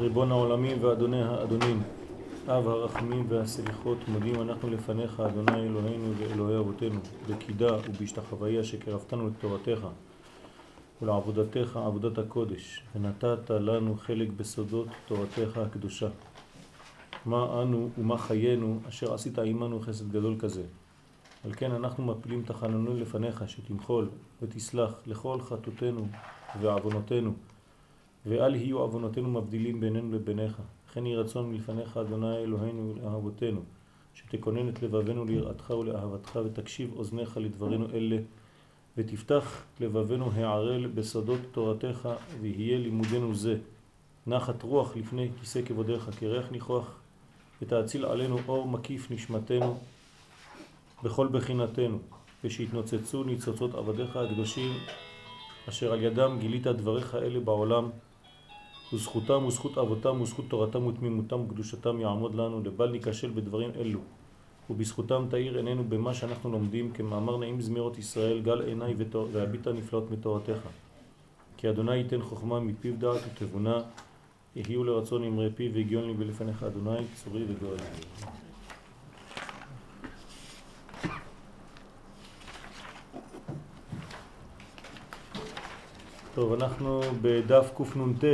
ריבון העולמים ואדוני האדונים, אב הרחמים והסליחות, מודים אנחנו לפניך, אדוני אלוהינו ואלוהי אבותינו, בקידה ובהשתחוויה שקרבתנו לתורתך ולעבודתך, עבודת הקודש, ונתת לנו חלק בסודות תורתך הקדושה. מה אנו ומה חיינו אשר עשית עמנו חסד גדול כזה. על כן אנחנו מפילים תחננו לפניך שתמחול ותסלח לכל חטאותינו ועוונותינו ואל יהיו עוונותינו מבדילים בינינו לביניך. לכן יהי רצון מלפניך, אדוני אלוהינו ולאהבותינו, שתכונן את לבבנו ליראתך ולאהבתך, ותקשיב אוזניך לדברינו אלה, ותפתח לבבנו הערל בסודות תורתך, ויהיה לימודנו זה. נחת רוח לפני כיסא כבודיך, כריח ניחוח, ותאציל עלינו אור מקיף נשמתנו בכל בחינתנו, ושיתנוצצו ניצוצות עבדיך הקדושים, אשר על ידם גילית דבריך אלה בעולם, וזכותם וזכות אבותם וזכות תורתם ותמימותם וקדושתם יעמוד לנו לבל ניכשל בדברים אלו. ובזכותם תאיר עינינו במה שאנחנו לומדים כמאמר נעים זמירות ישראל גל עיניי והביטה נפלאות מתורתך. כי אדוני ייתן חוכמה מפיו דעת ותבונה יהיו לרצון אמרי פיו והגיון לי בלפניך אדוני צורי וגואל. טוב, אנחנו בדף קנ"ט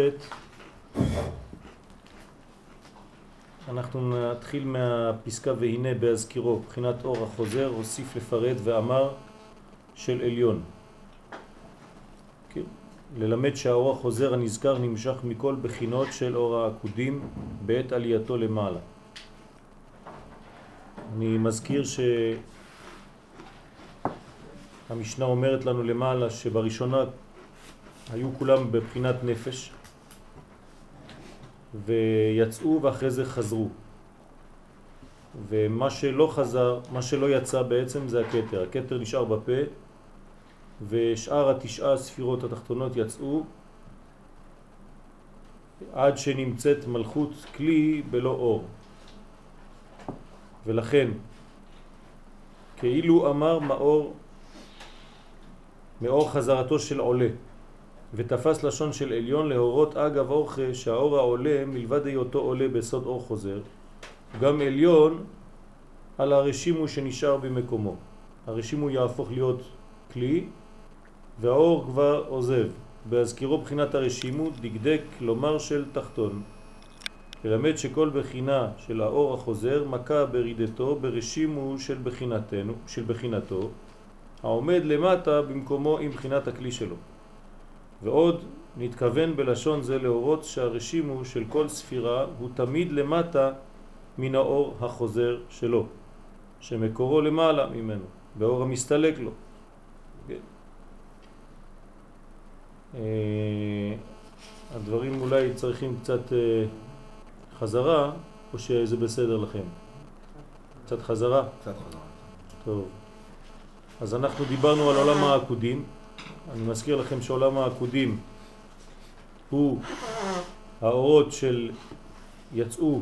אנחנו נתחיל מהפסקה והנה בהזכירו, בחינת אור החוזר, הוסיף לפרט ואמר של עליון. כן. ללמד שהאור החוזר הנזכר נמשך מכל בחינות של אור העקודים בעת עלייתו למעלה. אני מזכיר שהמשנה אומרת לנו למעלה שבראשונה היו כולם בבחינת נפש, ויצאו ואחרי זה חזרו. ומה שלא חזר, מה שלא יצא בעצם זה הקטר. הקטר נשאר בפה ושאר התשעה ספירות התחתונות יצאו עד שנמצאת מלכות כלי בלא אור. ולכן כאילו אמר מאור מאור חזרתו של עולה ותפס לשון של עליון להורות אגב אורחה שהאור העולה מלבד היותו עולה בסוד אור חוזר גם עליון על הרשימו שנשאר במקומו. הרשימו יהפוך להיות כלי והאור כבר עוזב. בהזכירו בחינת הרשימו דקדק לומר של תחתון. ללמד שכל בחינה של האור החוזר מכה ברידתו ברשימו של בחינתנו של בחינתו העומד למטה במקומו עם בחינת הכלי שלו ועוד נתכוון בלשון זה להורות שהרשימו של כל ספירה הוא תמיד למטה מן האור החוזר שלו, שמקורו למעלה ממנו, באור המסתלק לו. כן. אה, הדברים אולי צריכים קצת אה, חזרה, או שזה בסדר לכם? קצת חזרה? קצת חזרה. טוב. אז אנחנו דיברנו על עולם העקודים. אני מזכיר לכם שעולם העקודים הוא האורות של יצאו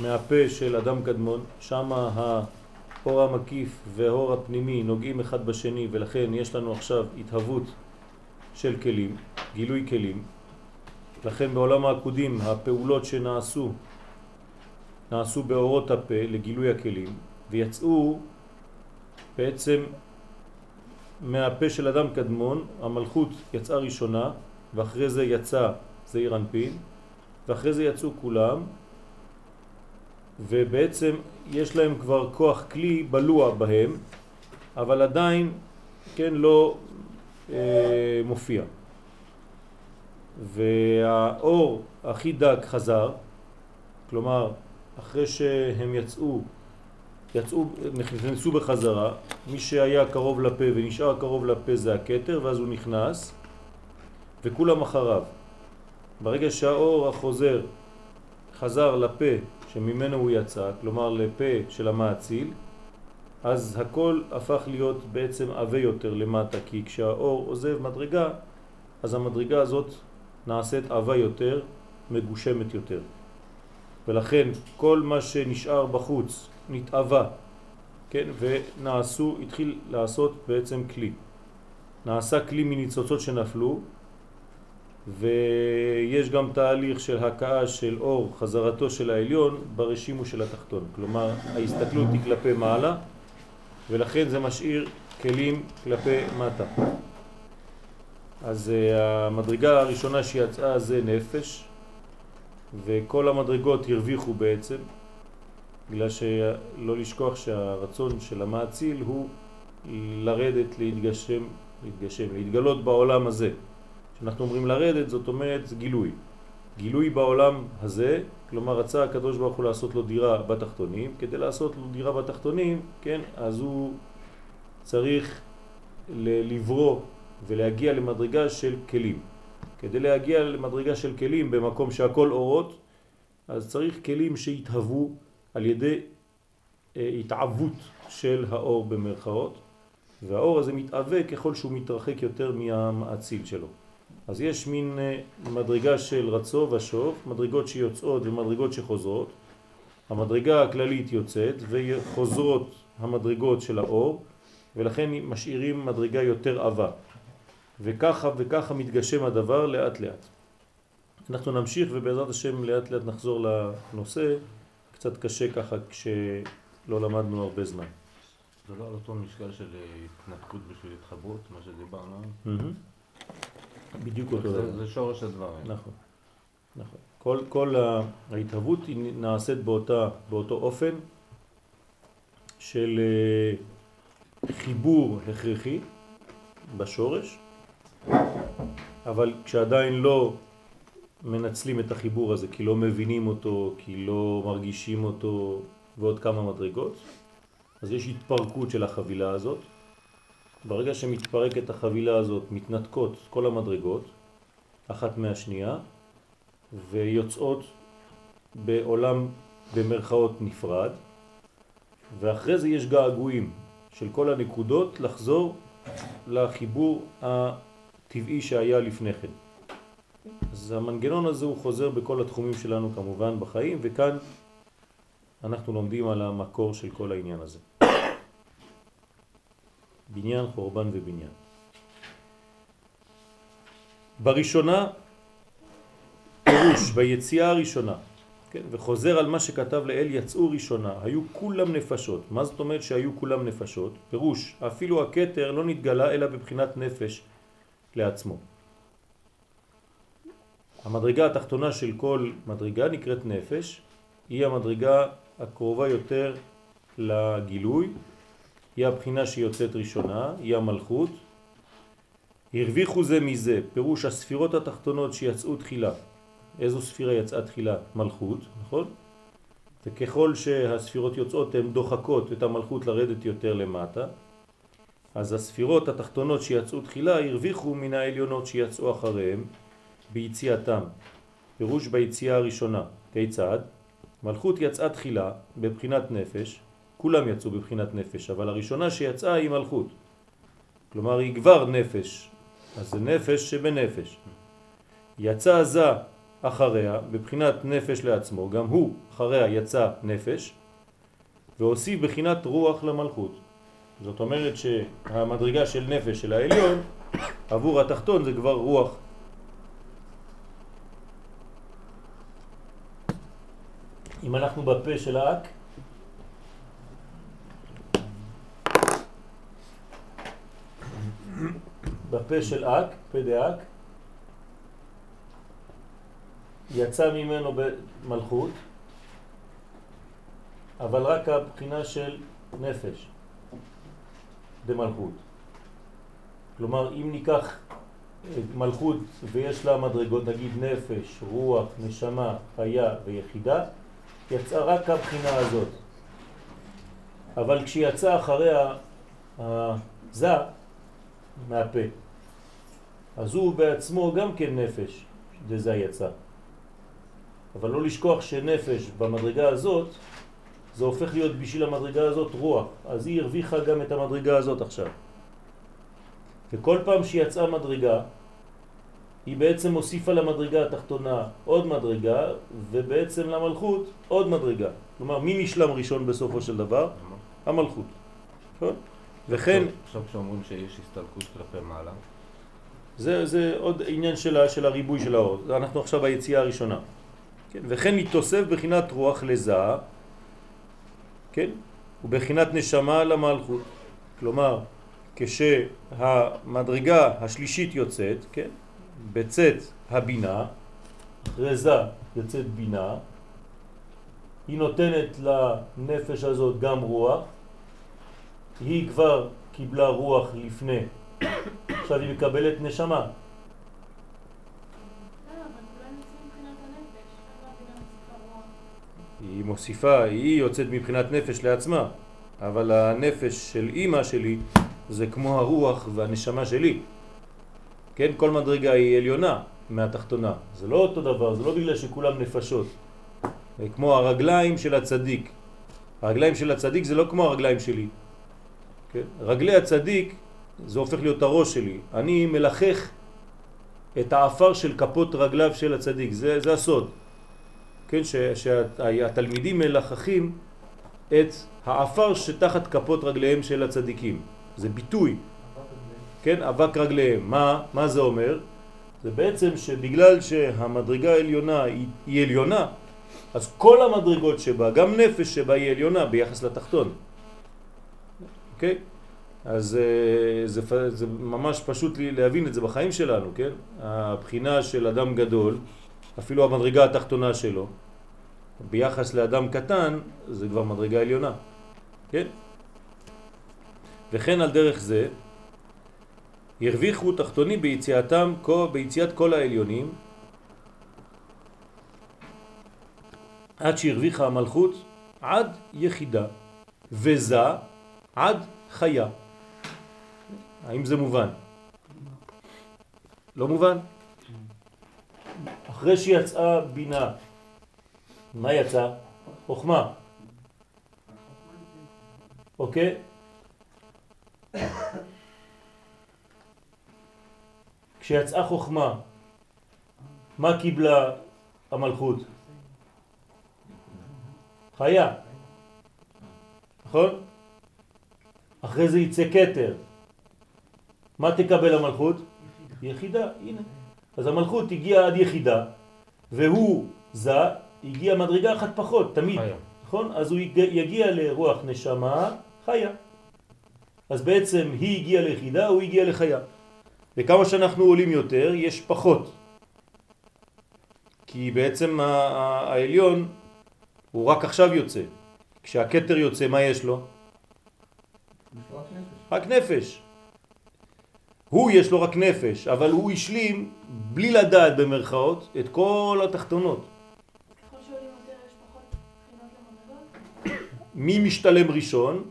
מהפה של אדם קדמון, שם האור המקיף והאור הפנימי נוגעים אחד בשני ולכן יש לנו עכשיו התהוות של כלים, גילוי כלים. לכן בעולם העקודים הפעולות שנעשו נעשו באורות הפה לגילוי הכלים ויצאו בעצם מהפה של אדם קדמון, המלכות יצאה ראשונה, ואחרי זה יצא זעיר אנפין, ואחרי זה יצאו כולם, ובעצם יש להם כבר כוח כלי בלוע בהם, אבל עדיין, כן, לא אה, מופיע. והאור הכי דק חזר, כלומר, אחרי שהם יצאו יצאו, נכנסו בחזרה, מי שהיה קרוב לפה ונשאר קרוב לפה זה הקטר, ואז הוא נכנס, וכולם אחריו. ברגע שהאור החוזר חזר לפה שממנו הוא יצא, כלומר לפה של המעציל, אז הכל הפך להיות בעצם עווה יותר למטה, כי כשהאור עוזב מדרגה, אז המדרגה הזאת נעשית עווה יותר, מגושמת יותר. ולכן כל מה שנשאר בחוץ נתאווה, כן, ונעשו, התחיל לעשות בעצם כלי. נעשה כלי מניצוצות שנפלו, ויש גם תהליך של הקאה של אור, חזרתו של העליון, ברשימו של התחתון. כלומר, ההסתכלות היא כלפי מעלה, ולכן זה משאיר כלים כלפי מטה. אז אה, המדרגה הראשונה שיצאה זה נפש, וכל המדרגות הרוויחו בעצם, בגלל שלא לשכוח שהרצון של המעציל הוא לרדת, להתגשם, להתגשם, להתגלות בעולם הזה. כשאנחנו אומרים לרדת, זאת אומרת זה גילוי. גילוי בעולם הזה, כלומר רצה הקדוש ברוך הוא לעשות לו דירה בתחתונים, כדי לעשות לו דירה בתחתונים, כן, אז הוא צריך לברוא ולהגיע למדרגה של כלים. כדי להגיע למדרגה של כלים במקום שהכל אורות, אז צריך כלים שיתהוו על ידי אה, התעבות של האור במרכאות, והאור הזה מתעווה ככל שהוא מתרחק יותר מהמעציל שלו. אז יש מין אה, מדרגה של רצו ושוב, מדרגות שיוצאות ומדרגות שחוזרות. המדרגה הכללית יוצאת וחוזרות המדרגות של האור, ולכן משאירים מדרגה יותר עבה. וככה וככה מתגשם הדבר לאט לאט. אנחנו נמשיך ובעזרת השם לאט לאט נחזור לנושא, קצת קשה ככה כשלא למדנו הרבה זמן. זה לא על אותו משקל של התנתקות בשביל התחברות, מה שדיברנו? בדיוק אותו דבר. זה שורש הדברים. נכון, נכון. כל, כל ההתהוות היא נעשית באותה, באותו אופן של אה, חיבור הכרחי בשורש, אבל כשעדיין לא מנצלים את החיבור הזה, כי לא מבינים אותו, כי לא מרגישים אותו, ועוד כמה מדרגות, אז יש התפרקות של החבילה הזאת. ברגע שמתפרקת החבילה הזאת, מתנתקות כל המדרגות, אחת מהשנייה, ויוצאות בעולם במרכאות נפרד, ואחרי זה יש געגועים של כל הנקודות לחזור לחיבור הטבעי שהיה לפני כן. אז המנגנון הזה הוא חוזר בכל התחומים שלנו כמובן בחיים, וכאן אנחנו לומדים על המקור של כל העניין הזה. בניין, חורבן ובניין. בראשונה, פירוש, ביציאה הראשונה, כן, וחוזר על מה שכתב לאל, יצאו ראשונה, היו כולם נפשות. מה זאת אומרת שהיו כולם נפשות? פירוש, אפילו הקטר לא נתגלה אלא בבחינת נפש לעצמו. המדרגה התחתונה של כל מדרגה נקראת נפש, היא המדרגה הקרובה יותר לגילוי, היא הבחינה שיוצאת ראשונה, היא המלכות. הרוויחו זה מזה, פירוש הספירות התחתונות שיצאו תחילה. איזו ספירה יצאה תחילה? מלכות, נכון? וככל שהספירות יוצאות הן דוחקות את המלכות לרדת יותר למטה, אז הספירות התחתונות שיצאו תחילה הרוויחו מן העליונות שיצאו אחריהם ביציאתם. פירוש ביציאה הראשונה. כיצד? מלכות יצאה תחילה בבחינת נפש, כולם יצאו בבחינת נפש, אבל הראשונה שיצאה היא מלכות. כלומר היא כבר נפש, אז זה נפש שבנפש. יצא זה אחריה בבחינת נפש לעצמו, גם הוא אחריה יצא נפש, והוסיף בחינת רוח למלכות. זאת אומרת שהמדרגה של נפש של העליון עבור התחתון זה כבר רוח. אם אנחנו בפה של האק, בפה של אק, פה דאק, יצא ממנו במלכות, אבל רק הבחינה של נפש במלכות. כלומר, אם ניקח מלכות ויש לה מדרגות, נגיד נפש, רוח, נשמה, חיה ויחידה, יצאה רק הבחינה הזאת. אבל כשיצא אחריה הזה מהפה, אז הוא בעצמו גם כן נפש, שזה יצא. אבל לא לשכוח שנפש במדרגה הזאת, זה הופך להיות בשביל המדרגה הזאת רוח. אז היא הרוויחה גם את המדרגה הזאת עכשיו. וכל פעם שיצאה מדרגה, היא בעצם הוסיפה למדרגה התחתונה עוד מדרגה, ובעצם למלכות עוד מדרגה. כלומר, מי נשלם ראשון בסופו של דבר? המלכות. נכון? וכן... עכשיו כשאומרים שיש הסתלקות כלפי מעלה? זה, זה עוד עניין של, של הריבוי של האור. אנחנו עכשיו ביציאה הראשונה. כן? וכן מתוסף בחינת רוח לזהה, כן? ובחינת נשמה למלכות. כלומר, כשהמדרגה השלישית יוצאת, כן? בצאת הבינה, אחרי זה יוצאת בינה, היא נותנת לנפש הזאת גם רוח, היא כבר קיבלה רוח לפני, עכשיו היא מקבלת נשמה. היא מוסיפה, היא יוצאת מבחינת נפש לעצמה, אבל הנפש של אימא שלי זה כמו הרוח והנשמה שלי. כן, כל מדרגה היא עליונה מהתחתונה. זה לא אותו דבר, זה לא בגלל שכולם נפשות. כמו הרגליים של הצדיק. הרגליים של הצדיק זה לא כמו הרגליים שלי. כן? רגלי הצדיק זה הופך להיות הראש שלי. אני מלחך את האפר של כפות רגליו של הצדיק, זה, זה הסוד. כן, שהתלמידים מלחכים את האפר שתחת כפות רגליהם של הצדיקים. זה ביטוי. כן, אבק רגליהם. מה, מה זה אומר? זה בעצם שבגלל שהמדרגה העליונה היא, היא עליונה, אז כל המדרגות שבה, גם נפש שבה היא עליונה ביחס לתחתון. אוקיי? אז אה, זה, זה ממש פשוט להבין את זה בחיים שלנו, כן? הבחינה של אדם גדול, אפילו המדרגה התחתונה שלו, ביחס לאדם קטן, זה כבר מדרגה עליונה, כן? וכן על דרך זה, הרוויחו תחתונים ביציאתם, ביציאת כל העליונים, עד שהרוויחה המלכות עד יחידה, וזה עד חיה. האם זה מובן? לא מובן? אחרי שיצאה בינה, מה יצא? חוכמה. אוקיי? כשיצאה חוכמה, מה קיבלה המלכות? חיה, נכון? אחרי זה יצא קטר. מה תקבל המלכות? יחידה, הנה. אז המלכות הגיעה עד יחידה, והוא זה, הגיע מדרגה אחת פחות, תמיד, חיה. נכון? אז הוא יגיע לרוח נשמה חיה. אז בעצם היא הגיעה ליחידה, הוא הגיע לחיה. וכמה שאנחנו עולים יותר, יש פחות. כי בעצם העליון הוא רק עכשיו יוצא. כשהכתר יוצא, מה יש לו? רק נפש. הוא יש לו רק נפש, אבל הוא השלים, בלי לדעת במרכאות, את כל התחתונות. מי משתלם ראשון?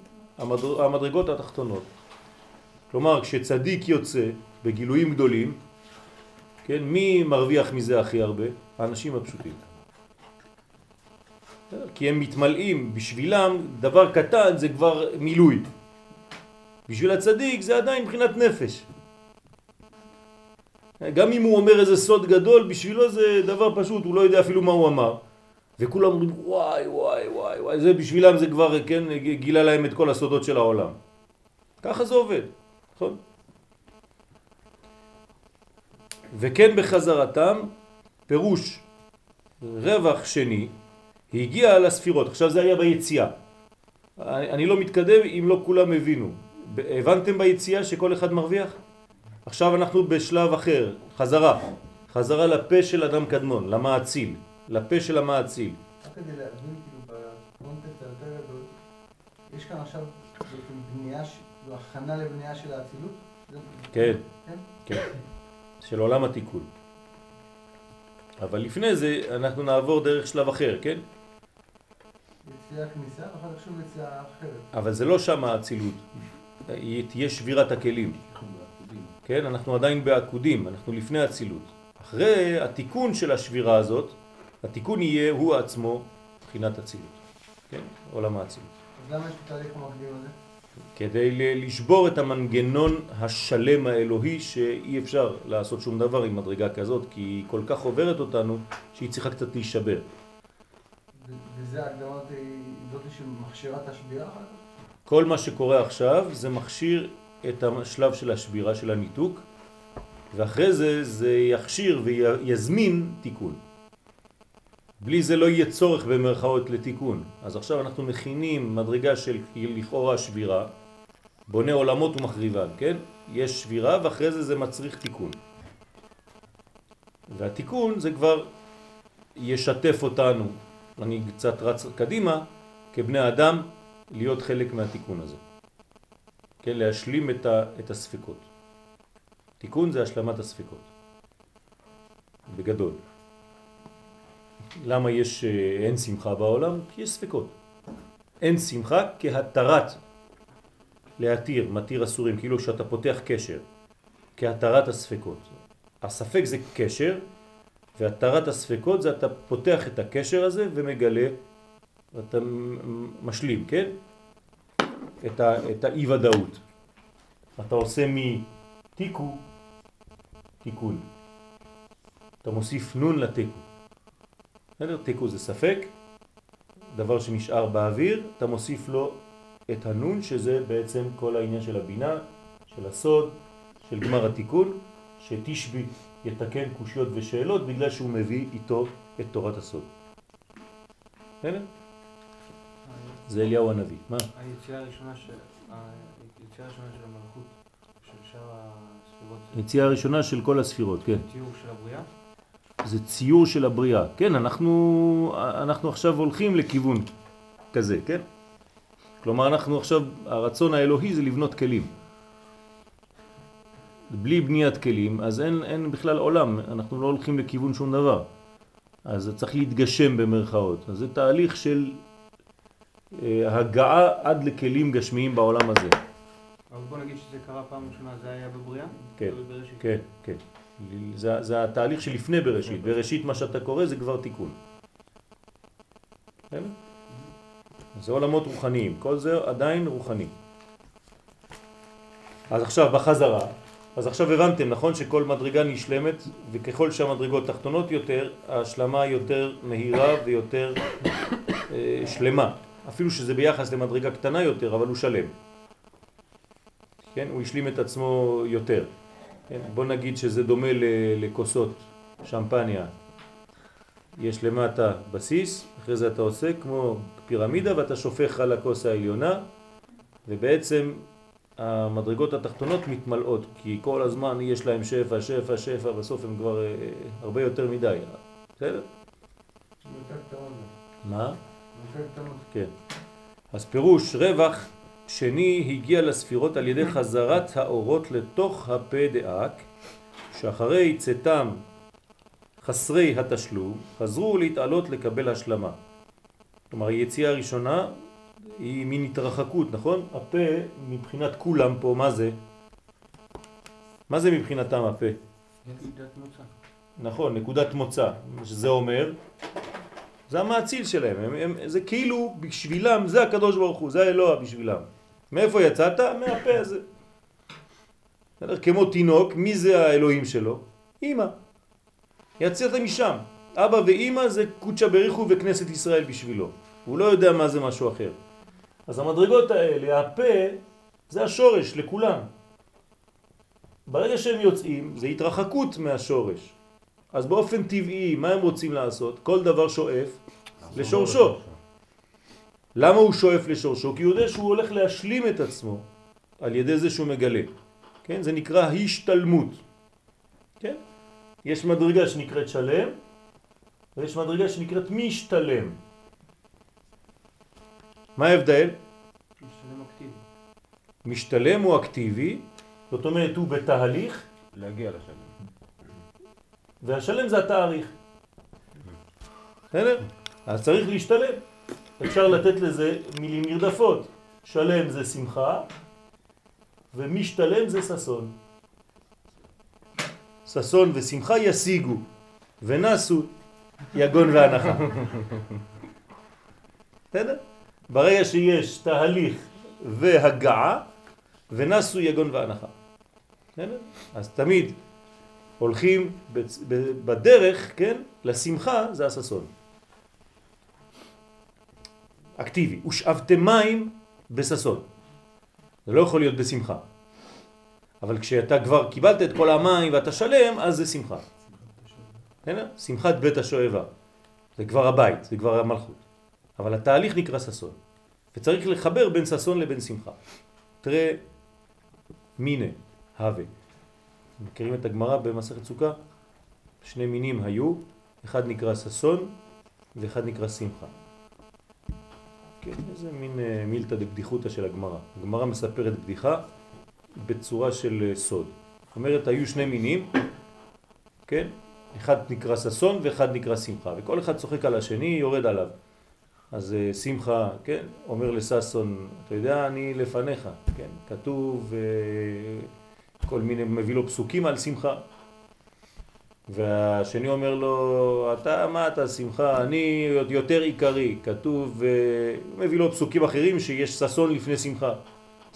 המדרגות התחתונות. כלומר, כשצדיק יוצא בגילויים גדולים, כן, מי מרוויח מזה הכי הרבה? האנשים הפשוטים. כי הם מתמלאים, בשבילם דבר קטן זה כבר מילוי. בשביל הצדיק זה עדיין מבחינת נפש. גם אם הוא אומר איזה סוד גדול, בשבילו זה דבר פשוט, הוא לא יודע אפילו מה הוא אמר. וכולם אומרים וואי וואי וואי וואי, זה בשבילם זה כבר, כן, גילה להם את כל הסודות של העולם. ככה זה עובד, נכון? וכן בחזרתם, פירוש רווח שני, הגיע לספירות. עכשיו זה היה ביציאה. אני, אני לא מתקדם אם לא כולם הבינו. הבנתם ביציאה שכל אחד מרוויח? עכשיו אנחנו בשלב אחר, חזרה. חזרה לפה של אדם קדמון, למעציל. לפה של המעציל. רק כדי להבין, כאילו, בקונטקסט היותר גדול, יש כאן עכשיו בנייה, הכנה לבנייה של האצילות? כן, כן, כן, של עולם התיקון. אבל לפני זה אנחנו נעבור דרך שלב אחר, כן? יציאה כניסה, ואחר כך שוב יציאה אחרת. אבל זה לא שם האצילות, תהיה שבירת הכלים. כן, אנחנו עדיין בעקודים, אנחנו לפני אצילות. אחרי התיקון של השבירה הזאת, התיקון יהיה הוא עצמו מבחינת אצילות, כן? עולם האצילות. אז למה יש את התהליך המקדים הזה? כדי לשבור את המנגנון השלם האלוהי שאי אפשר לעשות שום דבר עם מדרגה כזאת כי היא כל כך עוברת אותנו שהיא צריכה קצת להישבר. וזה ההקדמה זאת שמכשירה את השבירה? כל מה שקורה עכשיו זה מכשיר את השלב של השבירה של הניתוק ואחרי זה זה יכשיר ויזמין תיקון. בלי זה לא יהיה צורך במרכאות לתיקון. אז עכשיו אנחנו מכינים מדרגה של לכאורה שבירה, בונה עולמות ומחריבן, כן? יש שבירה ואחרי זה זה מצריך תיקון. והתיקון זה כבר ישתף אותנו, אני קצת רץ קדימה, כבני אדם, להיות חלק מהתיקון הזה. כן, להשלים את, ה, את הספקות. תיקון זה השלמת הספקות. בגדול. למה יש, אה, אין שמחה בעולם? כי יש ספקות. אין שמחה כהתרת, להתיר, מתיר אסורים, כאילו שאתה פותח קשר, כהתרת הספקות. הספק זה קשר, והתרת הספקות זה אתה פותח את הקשר הזה ומגלה, ואתה משלים, כן? את, ה, את האי ודאות. אתה עושה מתיקו תיקון. אתה מוסיף נון לתיקו. בסדר? תיקו זה ספק, דבר שנשאר באוויר, אתה מוסיף לו את הנון, שזה בעצם כל העניין של הבינה, של הסוד, של גמר התיקון, שתשבי יתקן קושיות ושאלות בגלל שהוא מביא איתו את תורת הסוד. בסדר? זה אליהו הנביא. מה? היציאה הראשונה של המלכות, של שאר הספירות. היציאה הראשונה של כל הספירות, כן. ציור של הבריאה? זה ציור של הבריאה. כן, אנחנו, אנחנו עכשיו הולכים לכיוון כזה, כן? כלומר, אנחנו עכשיו, הרצון האלוהי זה לבנות כלים. בלי בניית כלים, אז אין, אין בכלל עולם, אנחנו לא הולכים לכיוון שום דבר. אז זה צריך להתגשם במרכאות. אז זה תהליך של אה, הגעה עד לכלים גשמיים בעולם הזה. אבל בוא נגיד שזה קרה פעם ראשונה, זה היה בבריאה? כן, כן, כן. זה, זה התהליך שלפני בראשית. בראשית מה שאתה קורא זה כבר תיקון. זה עולמות רוחניים, כל זה עדיין רוחני. אז עכשיו בחזרה, אז עכשיו הבנתם, נכון שכל מדרגה נשלמת וככל שהמדרגות תחתונות יותר, ההשלמה יותר מהירה ויותר אה, שלמה. אפילו שזה ביחס למדרגה קטנה יותר, אבל הוא שלם. כן? הוא השלים את עצמו יותר. כן? בוא נגיד שזה דומה לכוסות שמפניה. יש למטה בסיס, אחרי זה אתה עושה כמו פירמידה ואתה שופך על הכוס העליונה ובעצם המדרגות התחתונות מתמלאות כי כל הזמן יש להם שפע, שפע, שפע, בסוף הם כבר אה, הרבה יותר מדי. בסדר? מה? כן. אז פירוש רווח שני הגיע לספירות על ידי חזרת האורות לתוך הפה דאק, שאחרי צאתם חסרי התשלום, חזרו להתעלות לקבל השלמה. כלומר, היציאה הראשונה היא מין התרחקות, נכון? הפה מבחינת כולם פה, מה זה? מה זה מבחינתם הפה? נקודת מוצא. נכון, נקודת מוצא. שזה אומר זה המאציל שלהם, הם, הם, זה כאילו בשבילם, זה הקדוש ברוך הוא, זה האלוה בשבילם. מאיפה יצאת? מהפה הזה. כמו תינוק, מי זה האלוהים שלו? אמא. יצאת משם. אבא ואמא זה קודשא בריחו וכנסת ישראל בשבילו. הוא לא יודע מה זה משהו אחר. אז המדרגות האלה, הפה, זה השורש לכולם. ברגע שהם יוצאים, זה התרחקות מהשורש. אז באופן טבעי, מה הם רוצים לעשות? כל דבר שואף לשורשו. למה הוא שואף לשורשו? כי הוא יודע שהוא הולך להשלים את עצמו על ידי זה שהוא מגלה. כן? זה נקרא השתלמות. יש מדרגה שנקראת שלם, ויש מדרגה שנקראת משתלם. מה ההבדל? משתלם אקטיבי. משתלם הוא אקטיבי, זאת אומרת הוא בתהליך. להגיע לשלם. והשלם זה התאריך. בסדר? אז צריך להשתלם. אפשר לתת לזה מילים נרדפות. שלם זה שמחה, ומשתלם זה ססון. ססון ושמחה ישיגו, ונסו יגון והנחה. בסדר? ברגע שיש תהליך והגעה, ונסו יגון והנחה. בסדר? אז תמיד הולכים בדרך, כן, לשמחה זה הססון. אקטיבי. ושאבתם מים בססון. זה לא יכול להיות בשמחה. אבל כשאתה כבר קיבלת את כל המים ואתה שלם, אז זה שמחה. שמחת בית השואבה. זה כבר הבית, זה כבר המלכות. אבל התהליך נקרא ששון. וצריך לחבר בין ששון לבין שמחה. תראה, מיני, הווה. מכירים את הגמרא במסכת סוכה? שני מינים היו, אחד נקרא ששון ואחד נקרא שמחה. כן, איזה מין אה, מילתא דבדיחותא של הגמרא. הגמרא מספרת בדיחה בצורה של אה, סוד. זאת אומרת, היו שני מינים, כן? אחד נקרא ששון ואחד נקרא שמחה, וכל אחד צוחק על השני, יורד עליו. אז אה, שמחה, כן, אומר לששון, אתה יודע, אני לפניך, כן, כתוב כל מיני, מביא לו פסוקים על שמחה. והשני אומר לו, אתה, מה אתה שמחה? אני יותר עיקרי. כתוב, מביא לו פסוקים אחרים שיש ששון לפני שמחה.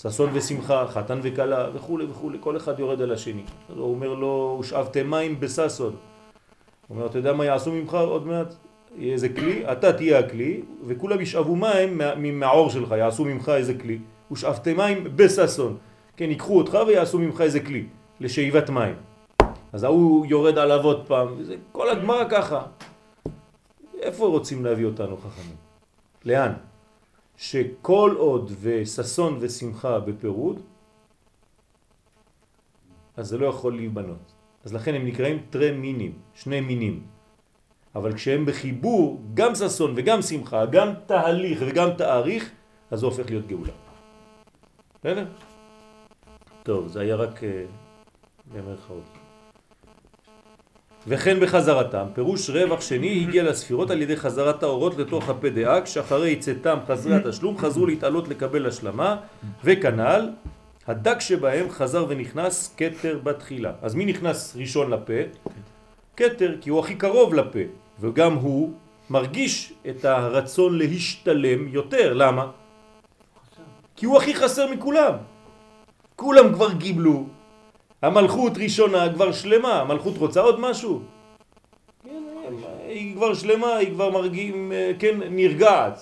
ששון ושמחה, חתן וקלה וכו' וכו', כל אחד יורד על השני. הוא אומר לו, ושאבתם מים בששון. הוא אומר, אתה יודע מה יעשו ממך עוד מעט? יהיה איזה כלי, אתה תהיה הכלי, וכולם ישאבו מים מהעור שלך, יעשו ממך איזה כלי. ושאבתם מים בששון. כן, ייקחו אותך ויעשו ממך איזה כלי, לשאיבת מים. אז ההוא יורד עליו עוד פעם, וזה כל הגמרא ככה. איפה רוצים להביא אותנו חכמים? לאן? שכל עוד וששון ושמחה בפירוד, אז זה לא יכול להיבנות. אז לכן הם נקראים תרי מינים, שני מינים. אבל כשהם בחיבור, גם ששון וגם שמחה, גם תהליך וגם תאריך, אז זה הופך להיות גאולה. בסדר? טוב, זה היה רק במרכאות. וכן בחזרתם, פירוש רווח שני הגיע לספירות על ידי חזרת האורות לתוך הפה דאק, שאחרי צאתם חזרי התשלום חזרו להתעלות לקבל השלמה, וכנ"ל, הדק שבהם חזר ונכנס קטר בתחילה. אז מי נכנס ראשון לפה? קטר, כי הוא הכי קרוב לפה, וגם הוא מרגיש את הרצון להשתלם יותר. למה? כי הוא הכי חסר מכולם. כולם כבר גיבלו, המלכות ראשונה כבר שלמה, המלכות רוצה עוד משהו? כן, היא כבר שלמה, היא כבר מרגיעים, כן, נרגעת,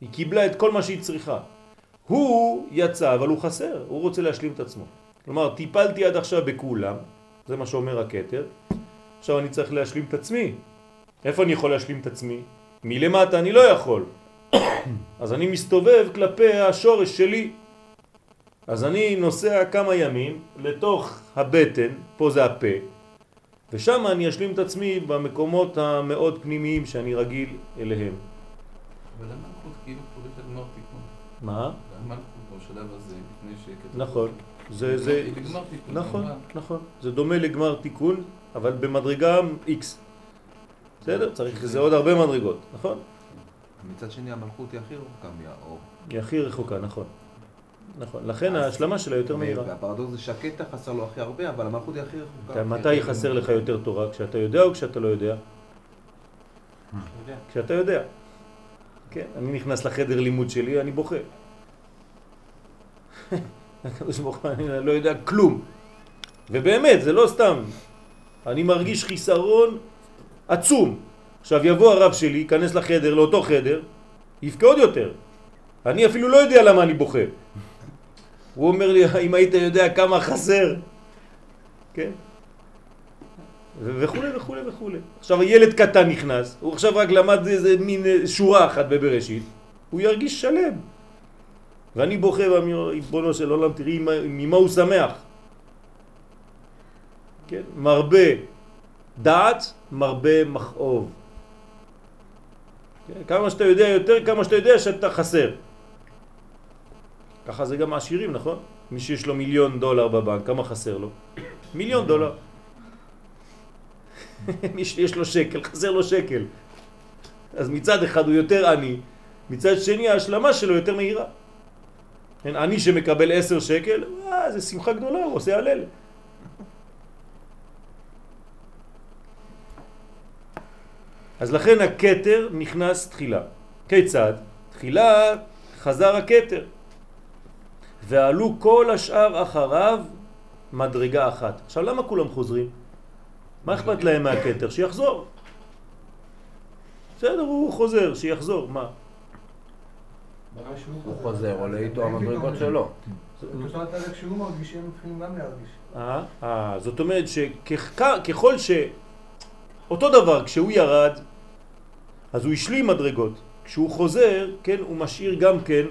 היא קיבלה את כל מה שהיא צריכה. הוא יצא, אבל הוא חסר, הוא רוצה להשלים את עצמו. כלומר, טיפלתי עד עכשיו בכולם, זה מה שאומר הקטר, עכשיו אני צריך להשלים את עצמי. איפה אני יכול להשלים את עצמי? מלמטה אני לא יכול. אז אני מסתובב כלפי השורש שלי, אז אני נוסע כמה ימים לתוך הבטן, פה זה הפה, ושם אני אשלים את עצמי במקומות המאוד פנימיים שאני רגיל אליהם. אבל המלכות כאילו קוראים את הגמר תיקון. מה? המלכות בשלב הזה, לפני שכתוב... נכון. זה, זה, נכון, נכון. זה דומה לגמר תיקון, אבל במדרגה X. בסדר? צריך, זה עוד הרבה מדרגות, נכון? מצד שני המלכות היא הכי רחוקה מהאור. היא הכי רחוקה, נכון. נכון, לכן ההשלמה שלה יותר מהירה. והפרדוקס זה שהקטע חסר לו הכי הרבה, אבל המלכות היא הכי רחוקה. מתי חסר לך יותר תורה? כשאתה יודע או כשאתה לא יודע? כשאתה יודע. כן, אני נכנס לחדר לימוד שלי, אני בוכה. הקדוש ברוך אני לא יודע כלום. ובאמת, זה לא סתם. אני מרגיש חיסרון עצום. עכשיו יבוא הרב שלי, ייכנס לחדר, לאותו חדר, יבכה עוד יותר. אני אפילו לא יודע למה אני בוכה. הוא אומר לי, אם היית יודע כמה חסר, כן? וכו' וכו' וכו'. עכשיו ילד קטן נכנס, הוא עכשיו רק למד איזה מין שורה אחת בבראשית, הוא ירגיש שלם. ואני בוכה ואומר, ריבונו של עולם, תראי ממה הוא שמח. כן? מרבה דעת, מרבה מכאוב. כן? כמה שאתה יודע יותר, כמה שאתה יודע שאתה חסר. ככה זה גם העשירים, נכון? מי שיש לו מיליון דולר בבנק, כמה חסר לו? מיליון דולר. מי שיש לו שקל, חסר לו שקל. אז מצד אחד הוא יותר עני, מצד שני ההשלמה שלו יותר מהירה. כן, עני שמקבל עשר שקל, אה, זה שמחה גדולה, הוא עושה הלל. אז לכן הקטר נכנס תחילה. כיצד? תחילה חזר הקטר. ועלו כל השאר אחריו מדרגה אחת. עכשיו למה כולם חוזרים? מה אכפת להם מהקטר? שיחזור. בסדר, הוא חוזר, שיחזור, מה? הוא חוזר, עולה איתו המדרגות שלו. זאת אומרת, אז כשהוא מרגיש, הם מתחילים גם להרגיש. אה, אה, זאת אומרת שככל ש... אותו דבר, כשהוא ירד, אז הוא השלים מדרגות. כשהוא חוזר, כן, הוא משאיר גם כן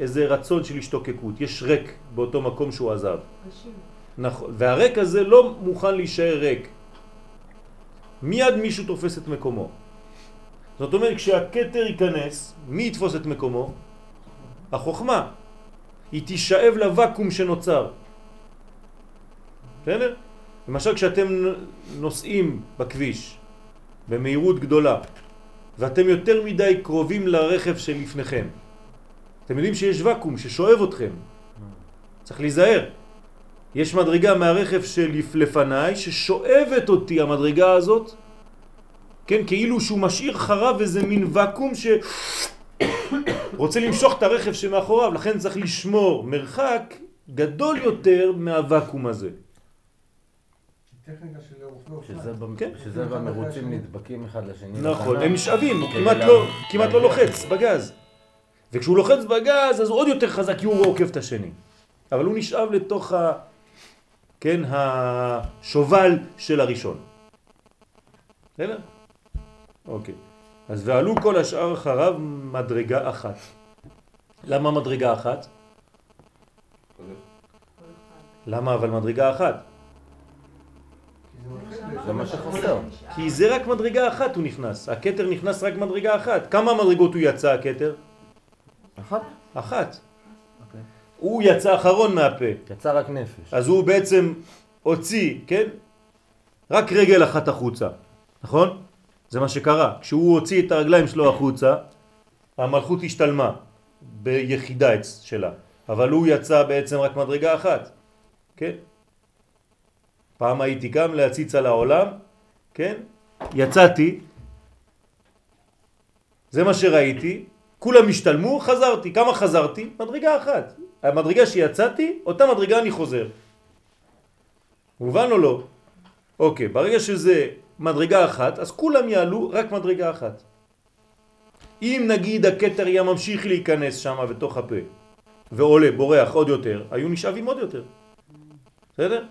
איזה רצון של השתוקקות. יש ריק באותו מקום שהוא עזב. נכון. והריק הזה לא מוכן להישאר ריק. מיד מישהו תופס את מקומו. זאת אומרת, כשהקטר ייכנס, מי יתפוס את מקומו? החוכמה. היא תישאב לוואקום שנוצר. בסדר? למשל כשאתם נוסעים בכביש במהירות גדולה ואתם יותר מדי קרובים לרכב שלפניכם, אתם יודעים שיש ואקום ששואב אתכם. צריך להיזהר. יש מדרגה מהרכב שלפניי ששואבת אותי המדרגה הזאת, כן, כאילו שהוא משאיר חרב איזה מין ואקום ש... רוצה למשוך את הרכב שמאחוריו, לכן צריך לשמור מרחק גדול יותר מהוואקום הזה. אופניים. שזה כן. במרוצים נדבקים אחד לשני. נכון, לתחנה. הם נשאבים, הוא כמעט לה- לא, כמעט לא. לוחץ בגז. וכשהוא לוחץ בגז אז הוא עוד יותר חזק כי הוא עוקף את השני. אבל הוא נשאב לתוך ה... כן, השובל של הראשון. בסדר? אוקיי. אז ועלו כל השאר אחריו מדרגה אחת. למה מדרגה אחת? למה אבל מדרגה אחת? כי זה מה שחסר. כי זה רק מדרגה אחת הוא נכנס. הכתר נכנס רק מדרגה אחת. כמה מדרגות הוא יצא הכתר? אחת? אחת. אוקיי. הוא יצא אחרון מהפה. יצא רק נפש. אז הוא בעצם הוציא, כן? רק רגל אחת החוצה, נכון? זה מה שקרה. כשהוא הוציא את הרגליים שלו החוצה, המלכות השתלמה ביחידה שלה, אבל הוא יצא בעצם רק מדרגה אחת, כן? פעם הייתי קם להציץ על העולם, כן? יצאתי, זה מה שראיתי, כולם השתלמו, חזרתי. כמה חזרתי? מדרגה אחת. המדרגה שיצאתי, אותה מדרגה אני חוזר. מובן או לא? אוקיי, ברגע שזה מדרגה אחת, אז כולם יעלו רק מדרגה אחת. אם נגיד הקטר היה ממשיך להיכנס שם בתוך הפה, ועולה, בורח עוד יותר, היו נשאבים עוד יותר. בסדר?